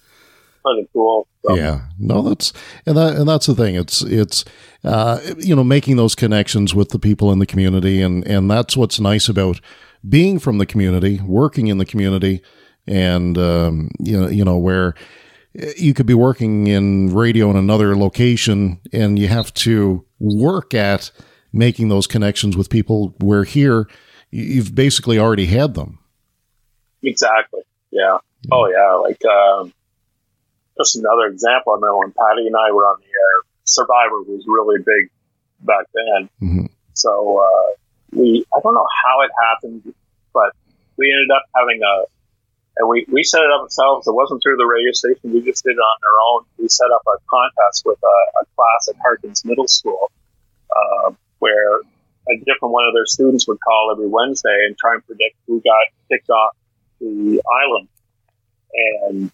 Speaker 1: kind of cool. So,
Speaker 2: Yeah, no, that's and that and that's the thing. It's it's uh, you know making those connections with the people in the community, and and that's what's nice about being from the community, working in the community, and um, you know you know where you could be working in radio in another location, and you have to work at making those connections with people. Where here, you- you've basically already had them.
Speaker 1: Exactly. Yeah. Oh yeah. Like um, just another example. I remember when Patty and I were on the air. Survivor was really big back then.
Speaker 2: Mhm.
Speaker 1: So uh, we I don't know how it happened, but we ended up having a and we, we set it up ourselves. It wasn't through the radio station. We just did it on our own. We set up a contest with a, a class at Harkins Middle School, uh, where a different one of their students would call every Wednesday and try and predict who got kicked off the island. And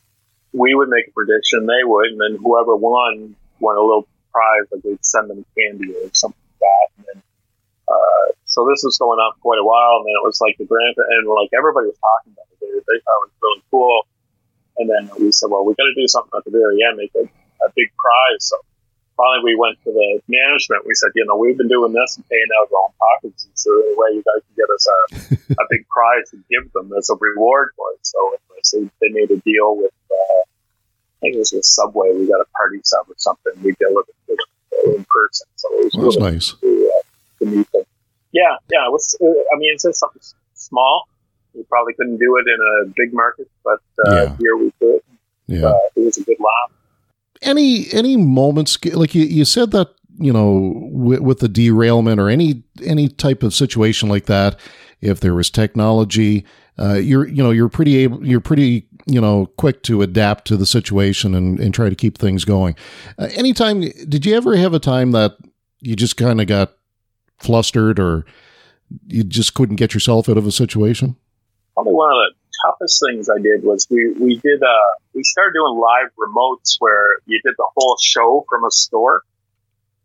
Speaker 1: we would make a prediction, they would, and then whoever won won a little prize, like they'd send them candy or something like that. And then, uh, so this was going on for quite a while, and then it was like the grant, and like everybody was talking about it. They, they thought it was really cool. And then we said, well, we got to do something at the very end, make a, a big prize. So finally, we went to the management. We said, you know, we've been doing this and paying out of our own pockets. Is there any way you guys can get us a, a big prize to give them as a reward for it? So, so they made a deal with, uh, I think it was with Subway. We got a party sub or something. We delivered it in person. So it was really
Speaker 2: nice.
Speaker 1: uh, to meet them. Yeah, yeah. It was, I mean, it's just something small. We probably couldn't do it in a big market, but uh,
Speaker 2: Yeah.
Speaker 1: here we could.
Speaker 2: Yeah.
Speaker 1: Uh, it was a good laugh.
Speaker 2: any any moments like you, you said that you know with, with the derailment or any any type of situation like that if there was technology uh, you're you know you're pretty able you're pretty you know quick to adapt to the situation and, and try to keep things going uh, anytime did you ever have a time that you just kind of got flustered or you just couldn't get yourself out of a situation
Speaker 1: Probably one of the toughest things I did was we we did uh we started doing live remotes where you did the whole show from a store.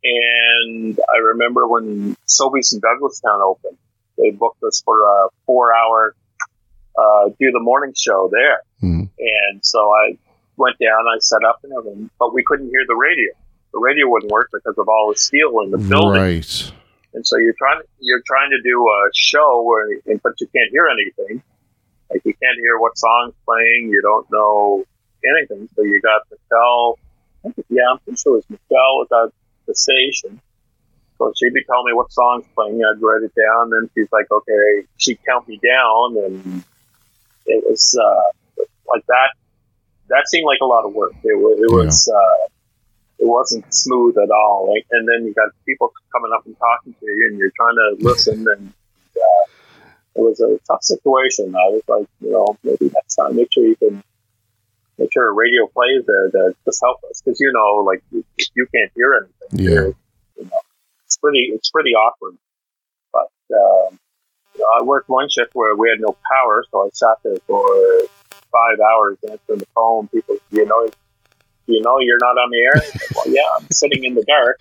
Speaker 1: And I remember when Sobeys in Douglastown opened, they booked us for a four hour uh, do the morning show there.
Speaker 2: Mhm.
Speaker 1: And so I went down, I set up and everything, but we couldn't hear the radio. the radio wouldn't work because of all the steel in the building.
Speaker 2: Right.
Speaker 1: And so you're trying you're trying to do a show where, but you can't hear anything. Like you can't hear what song's playing. You don't know anything. So you got Michelle. Yeah, I'm pretty sure it was Michelle was at the station. So she'd be telling me what song's playing. I'd write it down. Then she's like, okay, she'd count me down, and it was uh, like that. That seemed like a lot of work. It, was, it yeah. was uh, it wasn't smooth at all. Like, and then you got people coming up and talking to you, and you're trying to listen, and uh, it was a tough situation. I was like, you know, maybe next time, make sure you can make sure a radio plays there that just help us because you know, like if you can't hear anything,
Speaker 2: yeah,
Speaker 1: you know, it's pretty it's pretty awkward. But um, you know, I worked one shift where we had no power, so I sat there for five hours answering the phone. People, you know, you know you're not on the air? well, yeah, I'm sitting in the dark.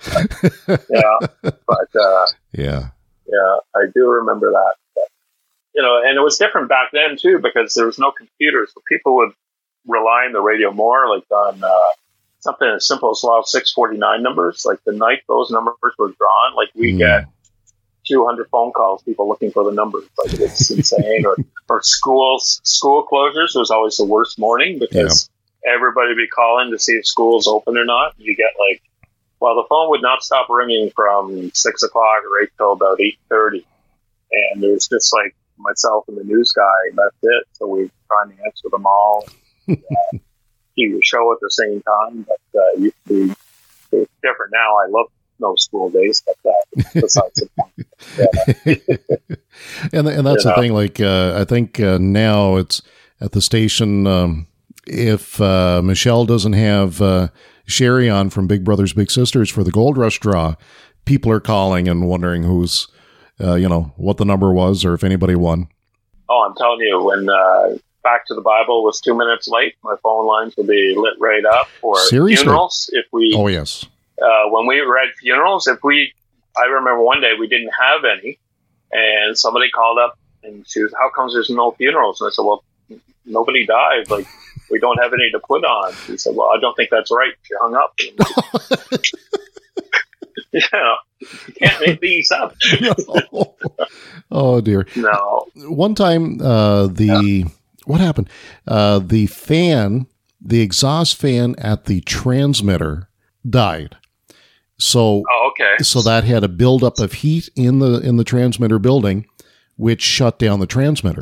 Speaker 1: But, yeah, but uh,
Speaker 2: yeah,
Speaker 1: yeah, I do remember that. But, you know, and it was different back then too because there was no computers, so people would rely on the radio more, like on uh, something as simple as Lotto 649 numbers. Like the night those numbers were drawn, like we mm. get 200 phone calls, people looking for the numbers. Like it's insane. or, or schools, school closures was always the worst morning because everybody be calling to see if school's open or not. You get like, well, the phone would not stop ringing from six o'clock or eight till about eight thirty, and there's just like myself and the news guy. And that's it. So we are trying to answer them all. And, uh, keep show at the same time, but uh, used to be it's different now. I love no school days, but uh, besides the point.
Speaker 2: Yeah. and and that's you the know? thing. Like uh, I think uh, now it's at the station. Um, if uh, Michelle doesn't have uh, Sherry on from Big Brothers Big Sisters for the Gold Rush draw, people are calling and wondering who's, uh, you know, what the number was or if anybody won.
Speaker 1: Oh, I'm telling you, when uh, Back to the Bible was two minutes late, my phone lines would be lit right up. for
Speaker 2: Seriously?
Speaker 1: funerals, if we,
Speaker 2: oh yes,
Speaker 1: uh, when we read funerals, if we, I remember one day we didn't have any, and somebody called up and she was, "How comes there's no funerals?" And I said, "Well, nobody died. Like we don't have any to put on. He said, well, I don't think that's right. She hung up. yeah, can't make these up.
Speaker 2: no. Oh dear.
Speaker 1: No.
Speaker 2: One time, uh, the yeah. what happened? Uh, the fan, the exhaust fan at the transmitter died. So,
Speaker 1: oh, okay.
Speaker 2: So that had a buildup of heat in the in the transmitter building, which shut down the transmitter.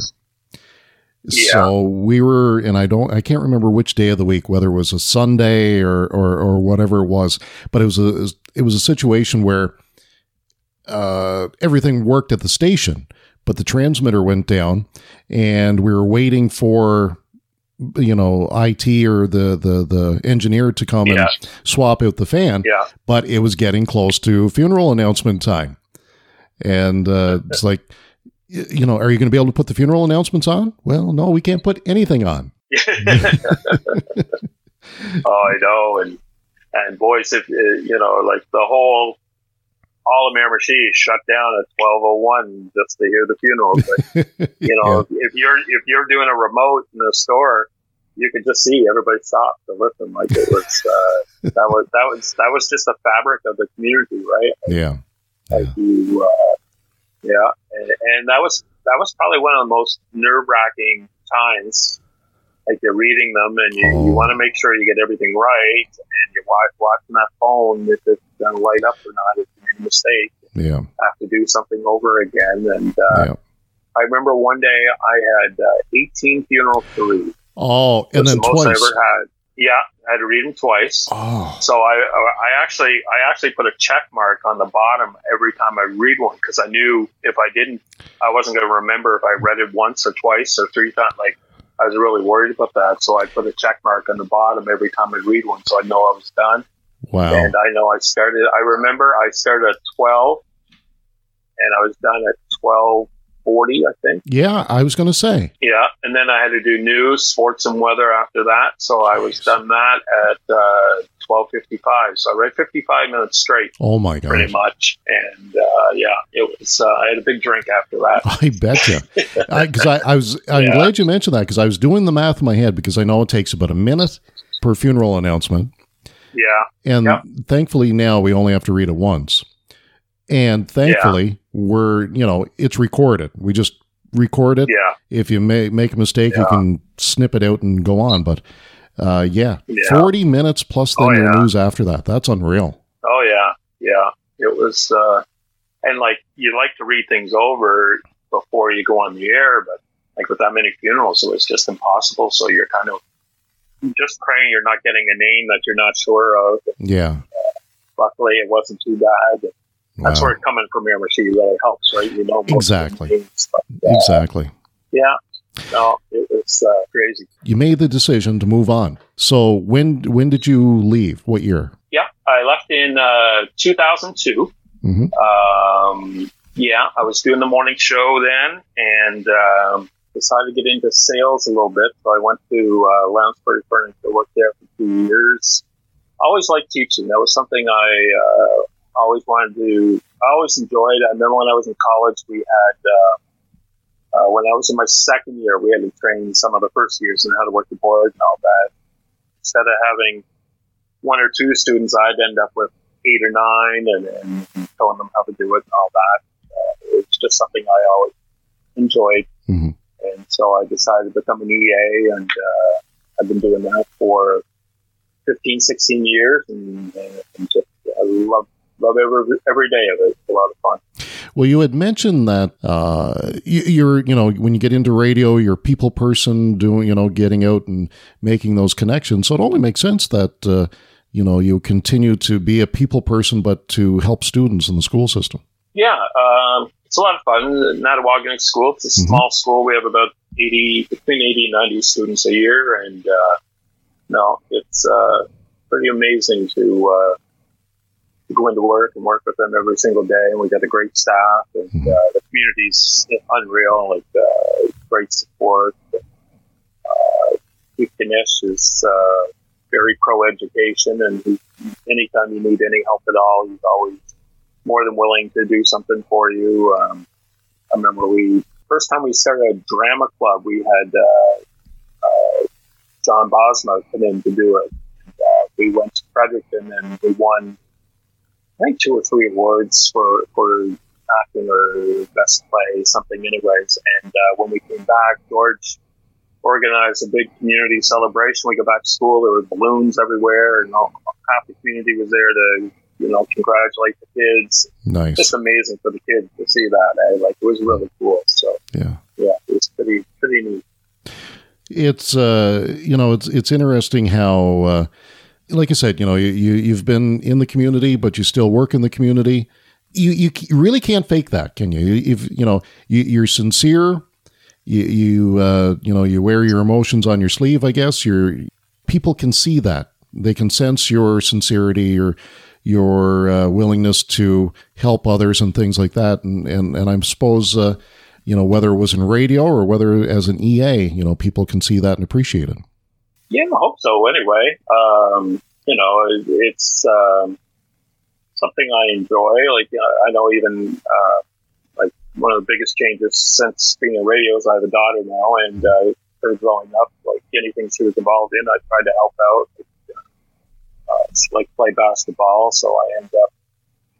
Speaker 2: Yeah. So we were, and I don't, I can't remember which day of the week, whether it was a Sunday or or, or whatever it was, but it was a it was a situation where uh, everything worked at the station, but the transmitter went down, and we were waiting for you know IT or the the the engineer to come yeah. and swap out the fan.
Speaker 1: Yeah.
Speaker 2: But it was getting close to funeral announcement time, and uh, it's like you know, are you going to be able to put the funeral announcements on? Well, no, we can't put anything on.
Speaker 1: oh, I know, and and boys, if uh, you know, like the whole all of Miramichi shut down at twelve oh one just to hear the funeral. But, you know, yeah. if you're if you're doing a remote in a store, you could just see everybody stop to listen. Like it was uh, that was that was that was just the fabric of the community, right?
Speaker 2: Yeah.
Speaker 1: Like yeah. you, uh, yeah, and, and that was that was probably one of the most nerve wracking times. Like you're reading them, and you, oh. you want to make sure you get everything right, and you're watching that phone if it's going to light up or not. If you made a mistake,
Speaker 2: yeah,
Speaker 1: have to do something over again. And uh, yeah. I remember one day I had uh, 18 funerals to read.
Speaker 2: Oh, and then
Speaker 1: the
Speaker 2: twice. I
Speaker 1: ever had. Yeah, I had to read them twice.
Speaker 2: Oh.
Speaker 1: So I, I actually, I actually put a check mark on the bottom every time I read one because I knew if I didn't, I wasn't going to remember if I read it once or twice or three times. Like I was really worried about that, so I put a check mark on the bottom every time I read one, so I know I was done.
Speaker 2: Wow.
Speaker 1: And I know I started. I remember I started at twelve, and I was done at twelve 40, I think.
Speaker 2: Yeah, I was going to say.
Speaker 1: Yeah, and then I had to do news, sports, and weather after that. So I was done that at uh, 12:55. So I read 55 minutes straight.
Speaker 2: Oh my god,
Speaker 1: pretty much. And uh, yeah, it was. Uh, I had a big drink after that.
Speaker 2: I bet you. Because I, I, I, was. I'm yeah. glad you mentioned that because I was doing the math in my head because I know it takes about a minute per funeral announcement.
Speaker 1: Yeah.
Speaker 2: And yep. thankfully now we only have to read it once. And thankfully yeah. We're, you know, it's recorded. We just record it.
Speaker 1: Yeah.
Speaker 2: If you may make a mistake, yeah. you can snip it out and go on. But uh, yeah, yeah. 40 minutes plus then oh, your news after that. That's unreal.
Speaker 1: Oh, yeah. Yeah. It was, uh, and like you like to read things over before you go on the air, but like with that many funerals, it was just impossible. So you're kind of just praying you're not getting a name that you're not sure of.
Speaker 2: Yeah. Uh,
Speaker 1: luckily, it wasn't too bad. Wow. That's where coming from MRC really helps, right? You know
Speaker 2: exactly. Names, but, uh, exactly.
Speaker 1: Yeah. No, it was uh, crazy.
Speaker 2: You made the decision to move on. So when when did you leave? What year?
Speaker 1: Yeah, I left in uh, 2002. Mm-hmm. Um, yeah, I was doing the morning show then, and um, decided to get into sales a little bit. So I went to uh, Lounsbury Furniture, worked there for two years. I always liked teaching. That was something I uh, always wanted to. I always enjoyed. I remember when I was in college, we had. Uh, uh, when I was in my second year, we had to train some of the first years in how to work the board and all that. Instead of having one or two students, I'd end up with eight or nine and, and telling them how to do it and all that. Uh, it's just something I always enjoyed. Mm-hmm. And so I decided to become an EA, and uh, I've been doing that for 15, 16 years, and, and just I love love every every day of it. It's a lot of fun.
Speaker 2: Well, you had mentioned that uh, you, are you know, when you get into radio, you're a people person, doing, you know, getting out and making those connections. So it only makes sense that, uh, you know, you continue to be a people person, but to help students in the school system.
Speaker 1: Yeah, um, it's a lot of fun. Natoaganeg School, it's a mm-hmm. small school. We have about 80, between 80 and 90 students a year. And, uh, no, it's uh, pretty amazing to, uh, to go into work and work with them every single day. And we got a great staff, and mm-hmm. uh, the community's unreal. Like uh, great support. Uh, Chief Ginnish is uh, very pro education, and he, anytime you need any help at all, he's always more than willing to do something for you. Um, I remember we first time we started a drama club, we had uh, uh, John Bosma come in to do it. Uh, we went to Fredericton and we won, I think, two or three awards for for acting or best play, something, anyways. And uh, when we came back, George organized a big community celebration. We go back to school, there were balloons everywhere, and all, half the community was there to you know, congratulate the kids.
Speaker 2: Nice.
Speaker 1: Just amazing for the kids to see that. Eh? Like it was really cool. So
Speaker 2: yeah,
Speaker 1: yeah, it was pretty pretty neat.
Speaker 2: It's uh, you know, it's it's interesting how. Uh, like I said, you know, you, you have been in the community, but you still work in the community. You you really can't fake that, can you? If you know you, you're sincere, you you uh, you know you wear your emotions on your sleeve. I guess your people can see that. They can sense your sincerity, or your uh, willingness to help others and things like that. And and and I suppose uh, you know whether it was in radio or whether as an EA, you know, people can see that and appreciate it.
Speaker 1: Yeah, I hope so. Anyway, um, you know, it's um, something I enjoy. Like I know even uh, like one of the biggest changes since being in radio is I have a daughter now, and uh, her growing up, like anything she was involved in, I tried to help out uh, like play basketball. So I ended up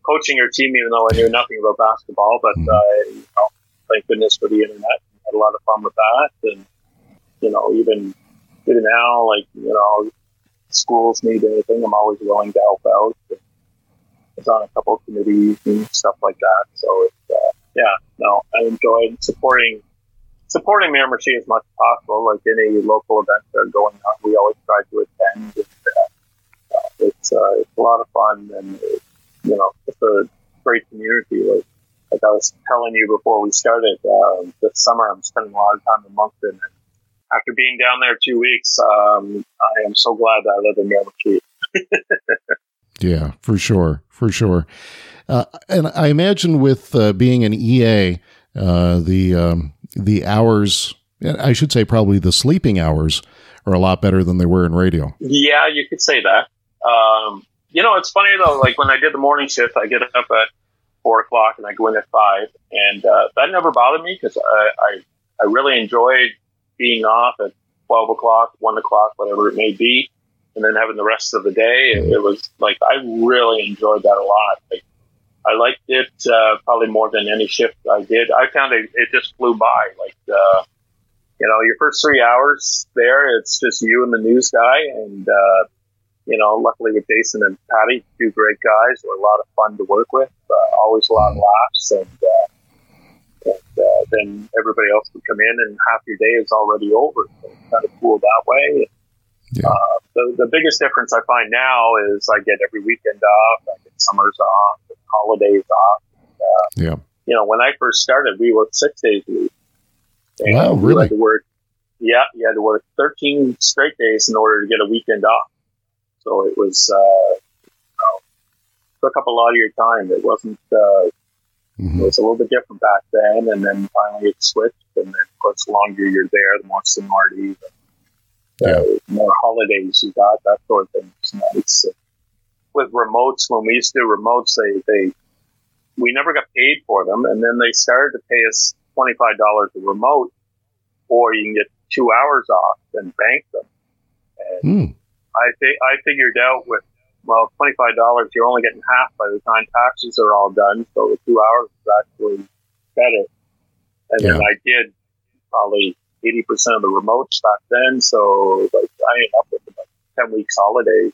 Speaker 1: coaching her team, even though I knew nothing about basketball. But mm-hmm. uh, you know, thank goodness for the internet. Had a lot of fun with that, and you know, even even now, like you know, schools need anything, I'm always willing to help out. It's on a couple of committees and stuff like that. So it's uh, yeah, no, I enjoyed supporting supporting Miramichi as much as possible. Like any local events that are going on, we always try to attend. And, uh, it's uh, it's a lot of fun and you know it's a great community. Like like I was telling you before we started, um, this summer I'm spending a lot of time in Moncton. And after being down there two weeks, um, I am so glad that I live in Miramichi.
Speaker 2: yeah, for sure, for sure. Uh, and I imagine with uh, being an EA, uh, the um, the hours, I should say, probably the sleeping hours, are a lot better than they were in radio.
Speaker 1: Yeah, you could say that. Um, you know, it's funny though. Like when I did the morning shift, I get up at four o'clock and I go in at five, and uh, that never bothered me because I, I I really enjoyed being off at twelve o'clock, one o'clock, whatever it may be. and then having the rest of the day. It, it was like I really enjoyed that a lot. Like, I liked it uh, probably more than any shift I did. I found it, it just flew by. Like, uh, you know, your first three hours there, it's just you and the news guy. And, uh, you know, luckily with Jason and Patty, two great guys, were a lot of fun to work with. Uh, always a lot of laughs. And, uh, and uh, then everybody else would come in and half your day is already over. So it's kind of cool that way. Yeah. Uh, the, the biggest difference I find now is I get every weekend off, I get summers off, holidays off.
Speaker 2: Uh, yeah.
Speaker 1: You know, when I first started, we worked six days a week.
Speaker 2: And wow, really?
Speaker 1: had to work, yeah, you had to work 13 straight days in order to get a weekend off. So it was, uh, you know, took up a lot of your time. It wasn't, uh, mm-hmm. it was a little bit different back then. And then finally it switched. And then, of course, the longer you're there, the more seniority, the uh, yeah. more holidays you got, that sort of thing. It's nice. With remotes, when we used to do remotes, they, they, we never got paid for them. And then they started to pay us $25 a remote, or you can get two hours off and bank them. And mm. I think I figured out with well twenty five dollars, you're only getting half by the time taxes are all done. So the two hours is actually better. And yeah. then I did probably eighty percent of the remotes back then. So like I ended up with about ten weeks holiday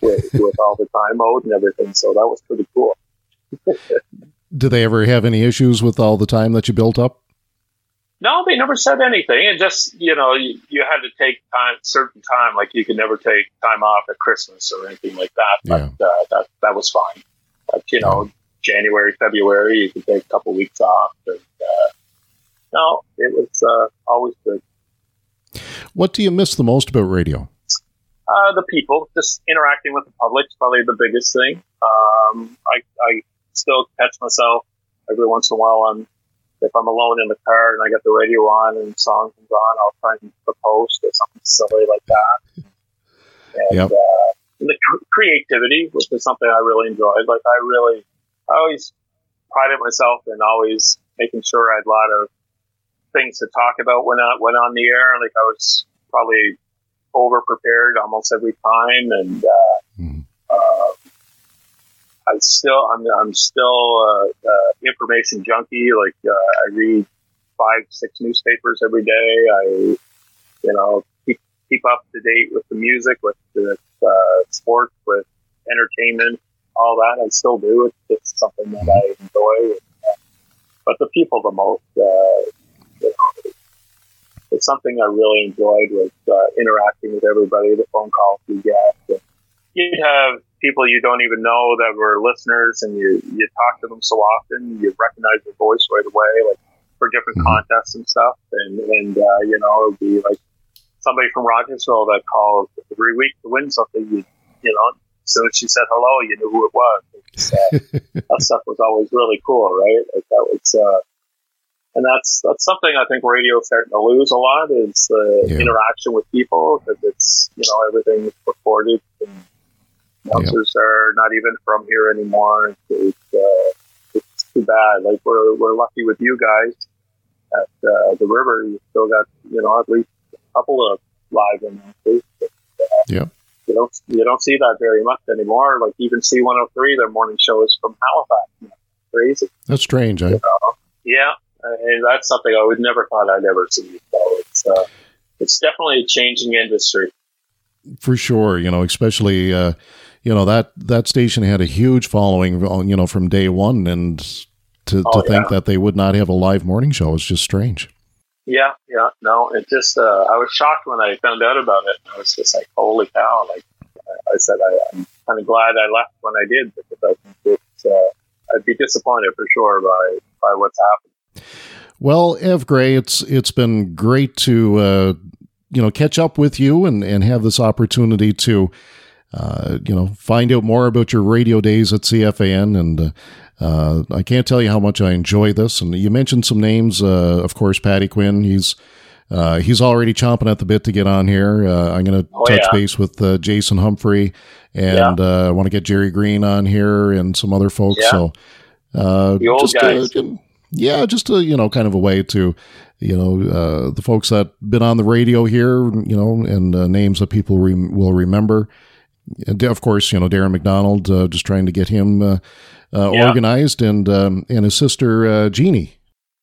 Speaker 1: with, with all the time mode and everything. So that was pretty cool.
Speaker 2: Do they ever have any issues with all the time that you built up?
Speaker 1: No, they never said anything. And just, you know, you, you had to take time, certain time, like you could never take time off at Christmas or anything like that. But yeah. uh, that that was fine. But you know. January, February, you could take a couple weeks off. And, uh, no, it was uh, always good.
Speaker 2: What do you miss the most about radio?
Speaker 1: Uh, the people, just interacting with the public is probably the biggest thing. Um, I, I still catch myself every once in a while on if I'm alone in the car and I got the radio on and song comes on, I'll try and post or something silly like that. And, yep. uh, the cr- creativity, which is something I really enjoyed. Like I really, I always prided myself in always making sure I had a lot of things to talk about when I went on the air. Like I was probably over prepared almost every time, and uh, mm. uh, I still, I'm, I'm still uh, uh, information junkie. Like uh, I read five, six newspapers every day. I, you know, keep keep up to date with the music, with the uh, sports, with entertainment, all that. I still do. It's, it's something that I enjoy. But the people the most, uh, you know, it's something I really enjoyed was uh, interacting with everybody, the phone calls we get. You'd have people you don't even know that were listeners and you, you talk to them so often, you recognize their voice right away, like for different mm-hmm. contests and stuff. And, and uh, you know, it would be like somebody from Rogersville that called every week to win something. You, you know, so she said hello, you knew who it was. That stuff was always really cool, right? Like that was, uh, and that's that's something I think radio is starting to lose a lot is the yeah. interaction with people because it's you know everything recorded and Announcers yep. are not even from here anymore. It's, uh, it's too bad. Like we're we're lucky with you guys at uh, the river. You still got you know at least a couple of live announcers. But, uh,
Speaker 2: yeah.
Speaker 1: You don't you don't see that very much anymore. Like even C103, their morning show is from Halifax. You know, crazy.
Speaker 2: That's strange, eh?
Speaker 1: You know? Yeah, and that's something I would never thought I'd ever see. So it's uh, it's definitely a changing industry.
Speaker 2: For sure, you know, especially uh, you know that that station had a huge following, you know, from day one, and to, oh, to think that they would not have a live morning show is just strange.
Speaker 1: Yeah, yeah, no, it just uh, I was shocked when I found out about it. I was just like, holy cow! Like I said, I, am kind of glad I left when I did because I think it's uh, I'd be disappointed for sure by by what's happened.
Speaker 2: Well, Ev Gray, it's it's been great to uh, you know catch up with you and and have this opportunity to uh, you know, find out more about your radio days at CFAN. And uh, uh, I can't tell you how much I enjoy this. And you mentioned some names, uh, of course, Patty Quinn. He's uh, he's already chomping at the bit to get on here. I'm going to oh, touch yeah. base with Jason Humphrey, and yeah. I want to get Jerry Green on here and some other folks. Yeah. So,
Speaker 1: the old guys.
Speaker 2: Yeah, just a you know kind of a way to you know uh, the folks that been on the radio here, you know, and uh, names that people re- will remember. And of course, you know Darren McDonald, uh, just trying to get him uh, uh, yeah. organized, and um, and his sister uh, Jeannie.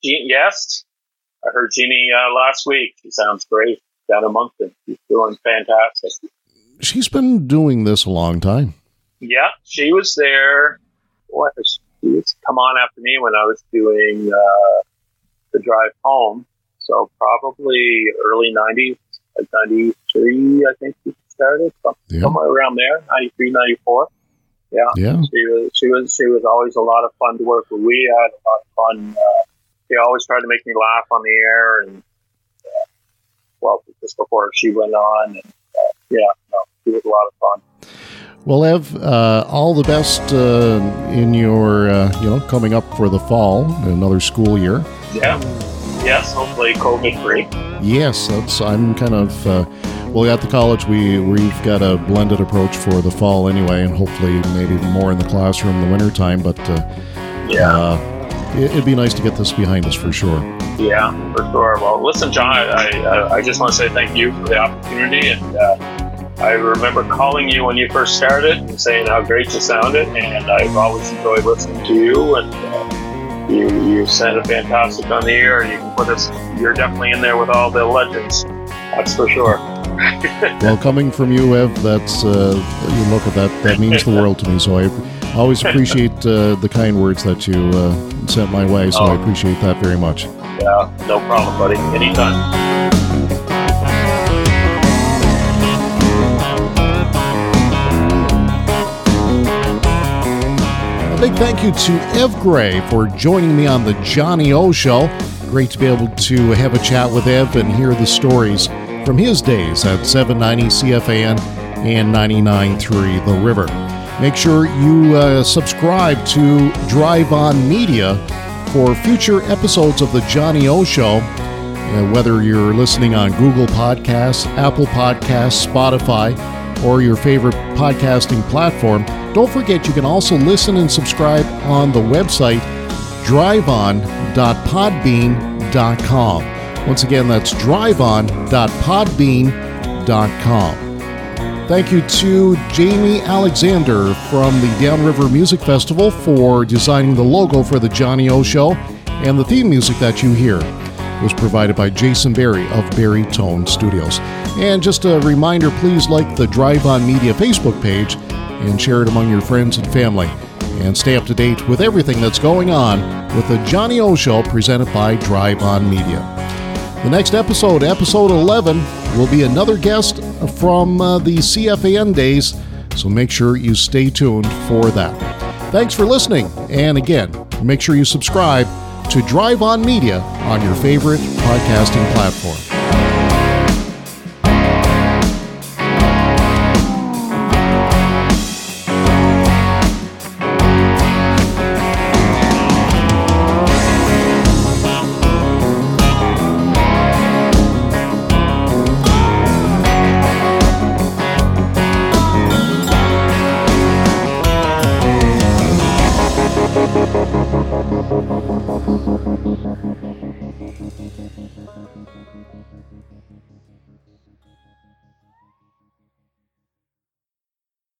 Speaker 1: Jean, yes, I heard Jeannie last week. She sounds great down in Moncton. She's doing fantastic.
Speaker 2: She's been doing this a long time.
Speaker 1: Yeah, she was there. What? She was come on after me when I was doing uh, the drive home. So probably early '90s, like '93, I think she started yeah. somewhere around there, '93, '94. Yeah,
Speaker 2: yeah.
Speaker 1: She was she was she was always a lot of fun to work with. We had a lot of fun. Uh, she always tried to make me laugh on the air, and uh, well, just before she went on, and uh, yeah, no, she was a lot of fun.
Speaker 2: Well, Ev, uh, all the best uh, in your, uh, you know, coming up for the fall, another school year.
Speaker 1: Yeah. Yes, hopefully COVID free.
Speaker 2: Yes, that's. I'm kind of. Uh, well, at the college, we we've got a blended approach for the fall anyway, and hopefully maybe more in the classroom in the wintertime. But uh,
Speaker 1: yeah, uh,
Speaker 2: it, would be nice to get this behind us for sure.
Speaker 1: Yeah, for sure. Well, listen, John, I I, I just want to say thank you for the opportunity and I remember calling you when you first started and saying how great you sounded, and I've always enjoyed listening to you. And uh, you you sounded fantastic on the air, you can put us. You're definitely in there with all the legends. That's for sure.
Speaker 2: well, coming from you, Ev, that's uh, you look at that. That means the world to me. So I always appreciate uh, the kind words that you uh, sent my way. So oh. I appreciate that very much.
Speaker 1: Yeah, no problem, buddy. Anytime.
Speaker 2: A big thank you to Ev Gray for joining me on the Johnny O Show. Great to be able to have a chat with Ev and hear the stories from his days at 790 CFAN and 99.3 The River. Make sure you uh, subscribe to Drive On Media for future episodes of the Johnny O Show. Uh, whether you're listening on Google Podcasts, Apple Podcasts, Spotify, or your favorite podcasting platform, don't forget you can also listen and subscribe on the website driveon.podbean.com. Once again, that's driveon.podbean.com. Thank you to Jamie Alexander from the Downriver Music Festival for designing the logo for the Johnny O Show and the theme music that you hear was provided by Jason Barry of Barry Tone Studios. And just a reminder please like the Drive On Media Facebook page and share it among your friends and family. And stay up to date with everything that's going on with the Johnny O Show presented by Drive On Media. The next episode, episode 11, will be another guest from uh, the CFAN days, so make sure you stay tuned for that. Thanks for listening, and again, make sure you subscribe to Drive On Media on your favorite podcasting platform.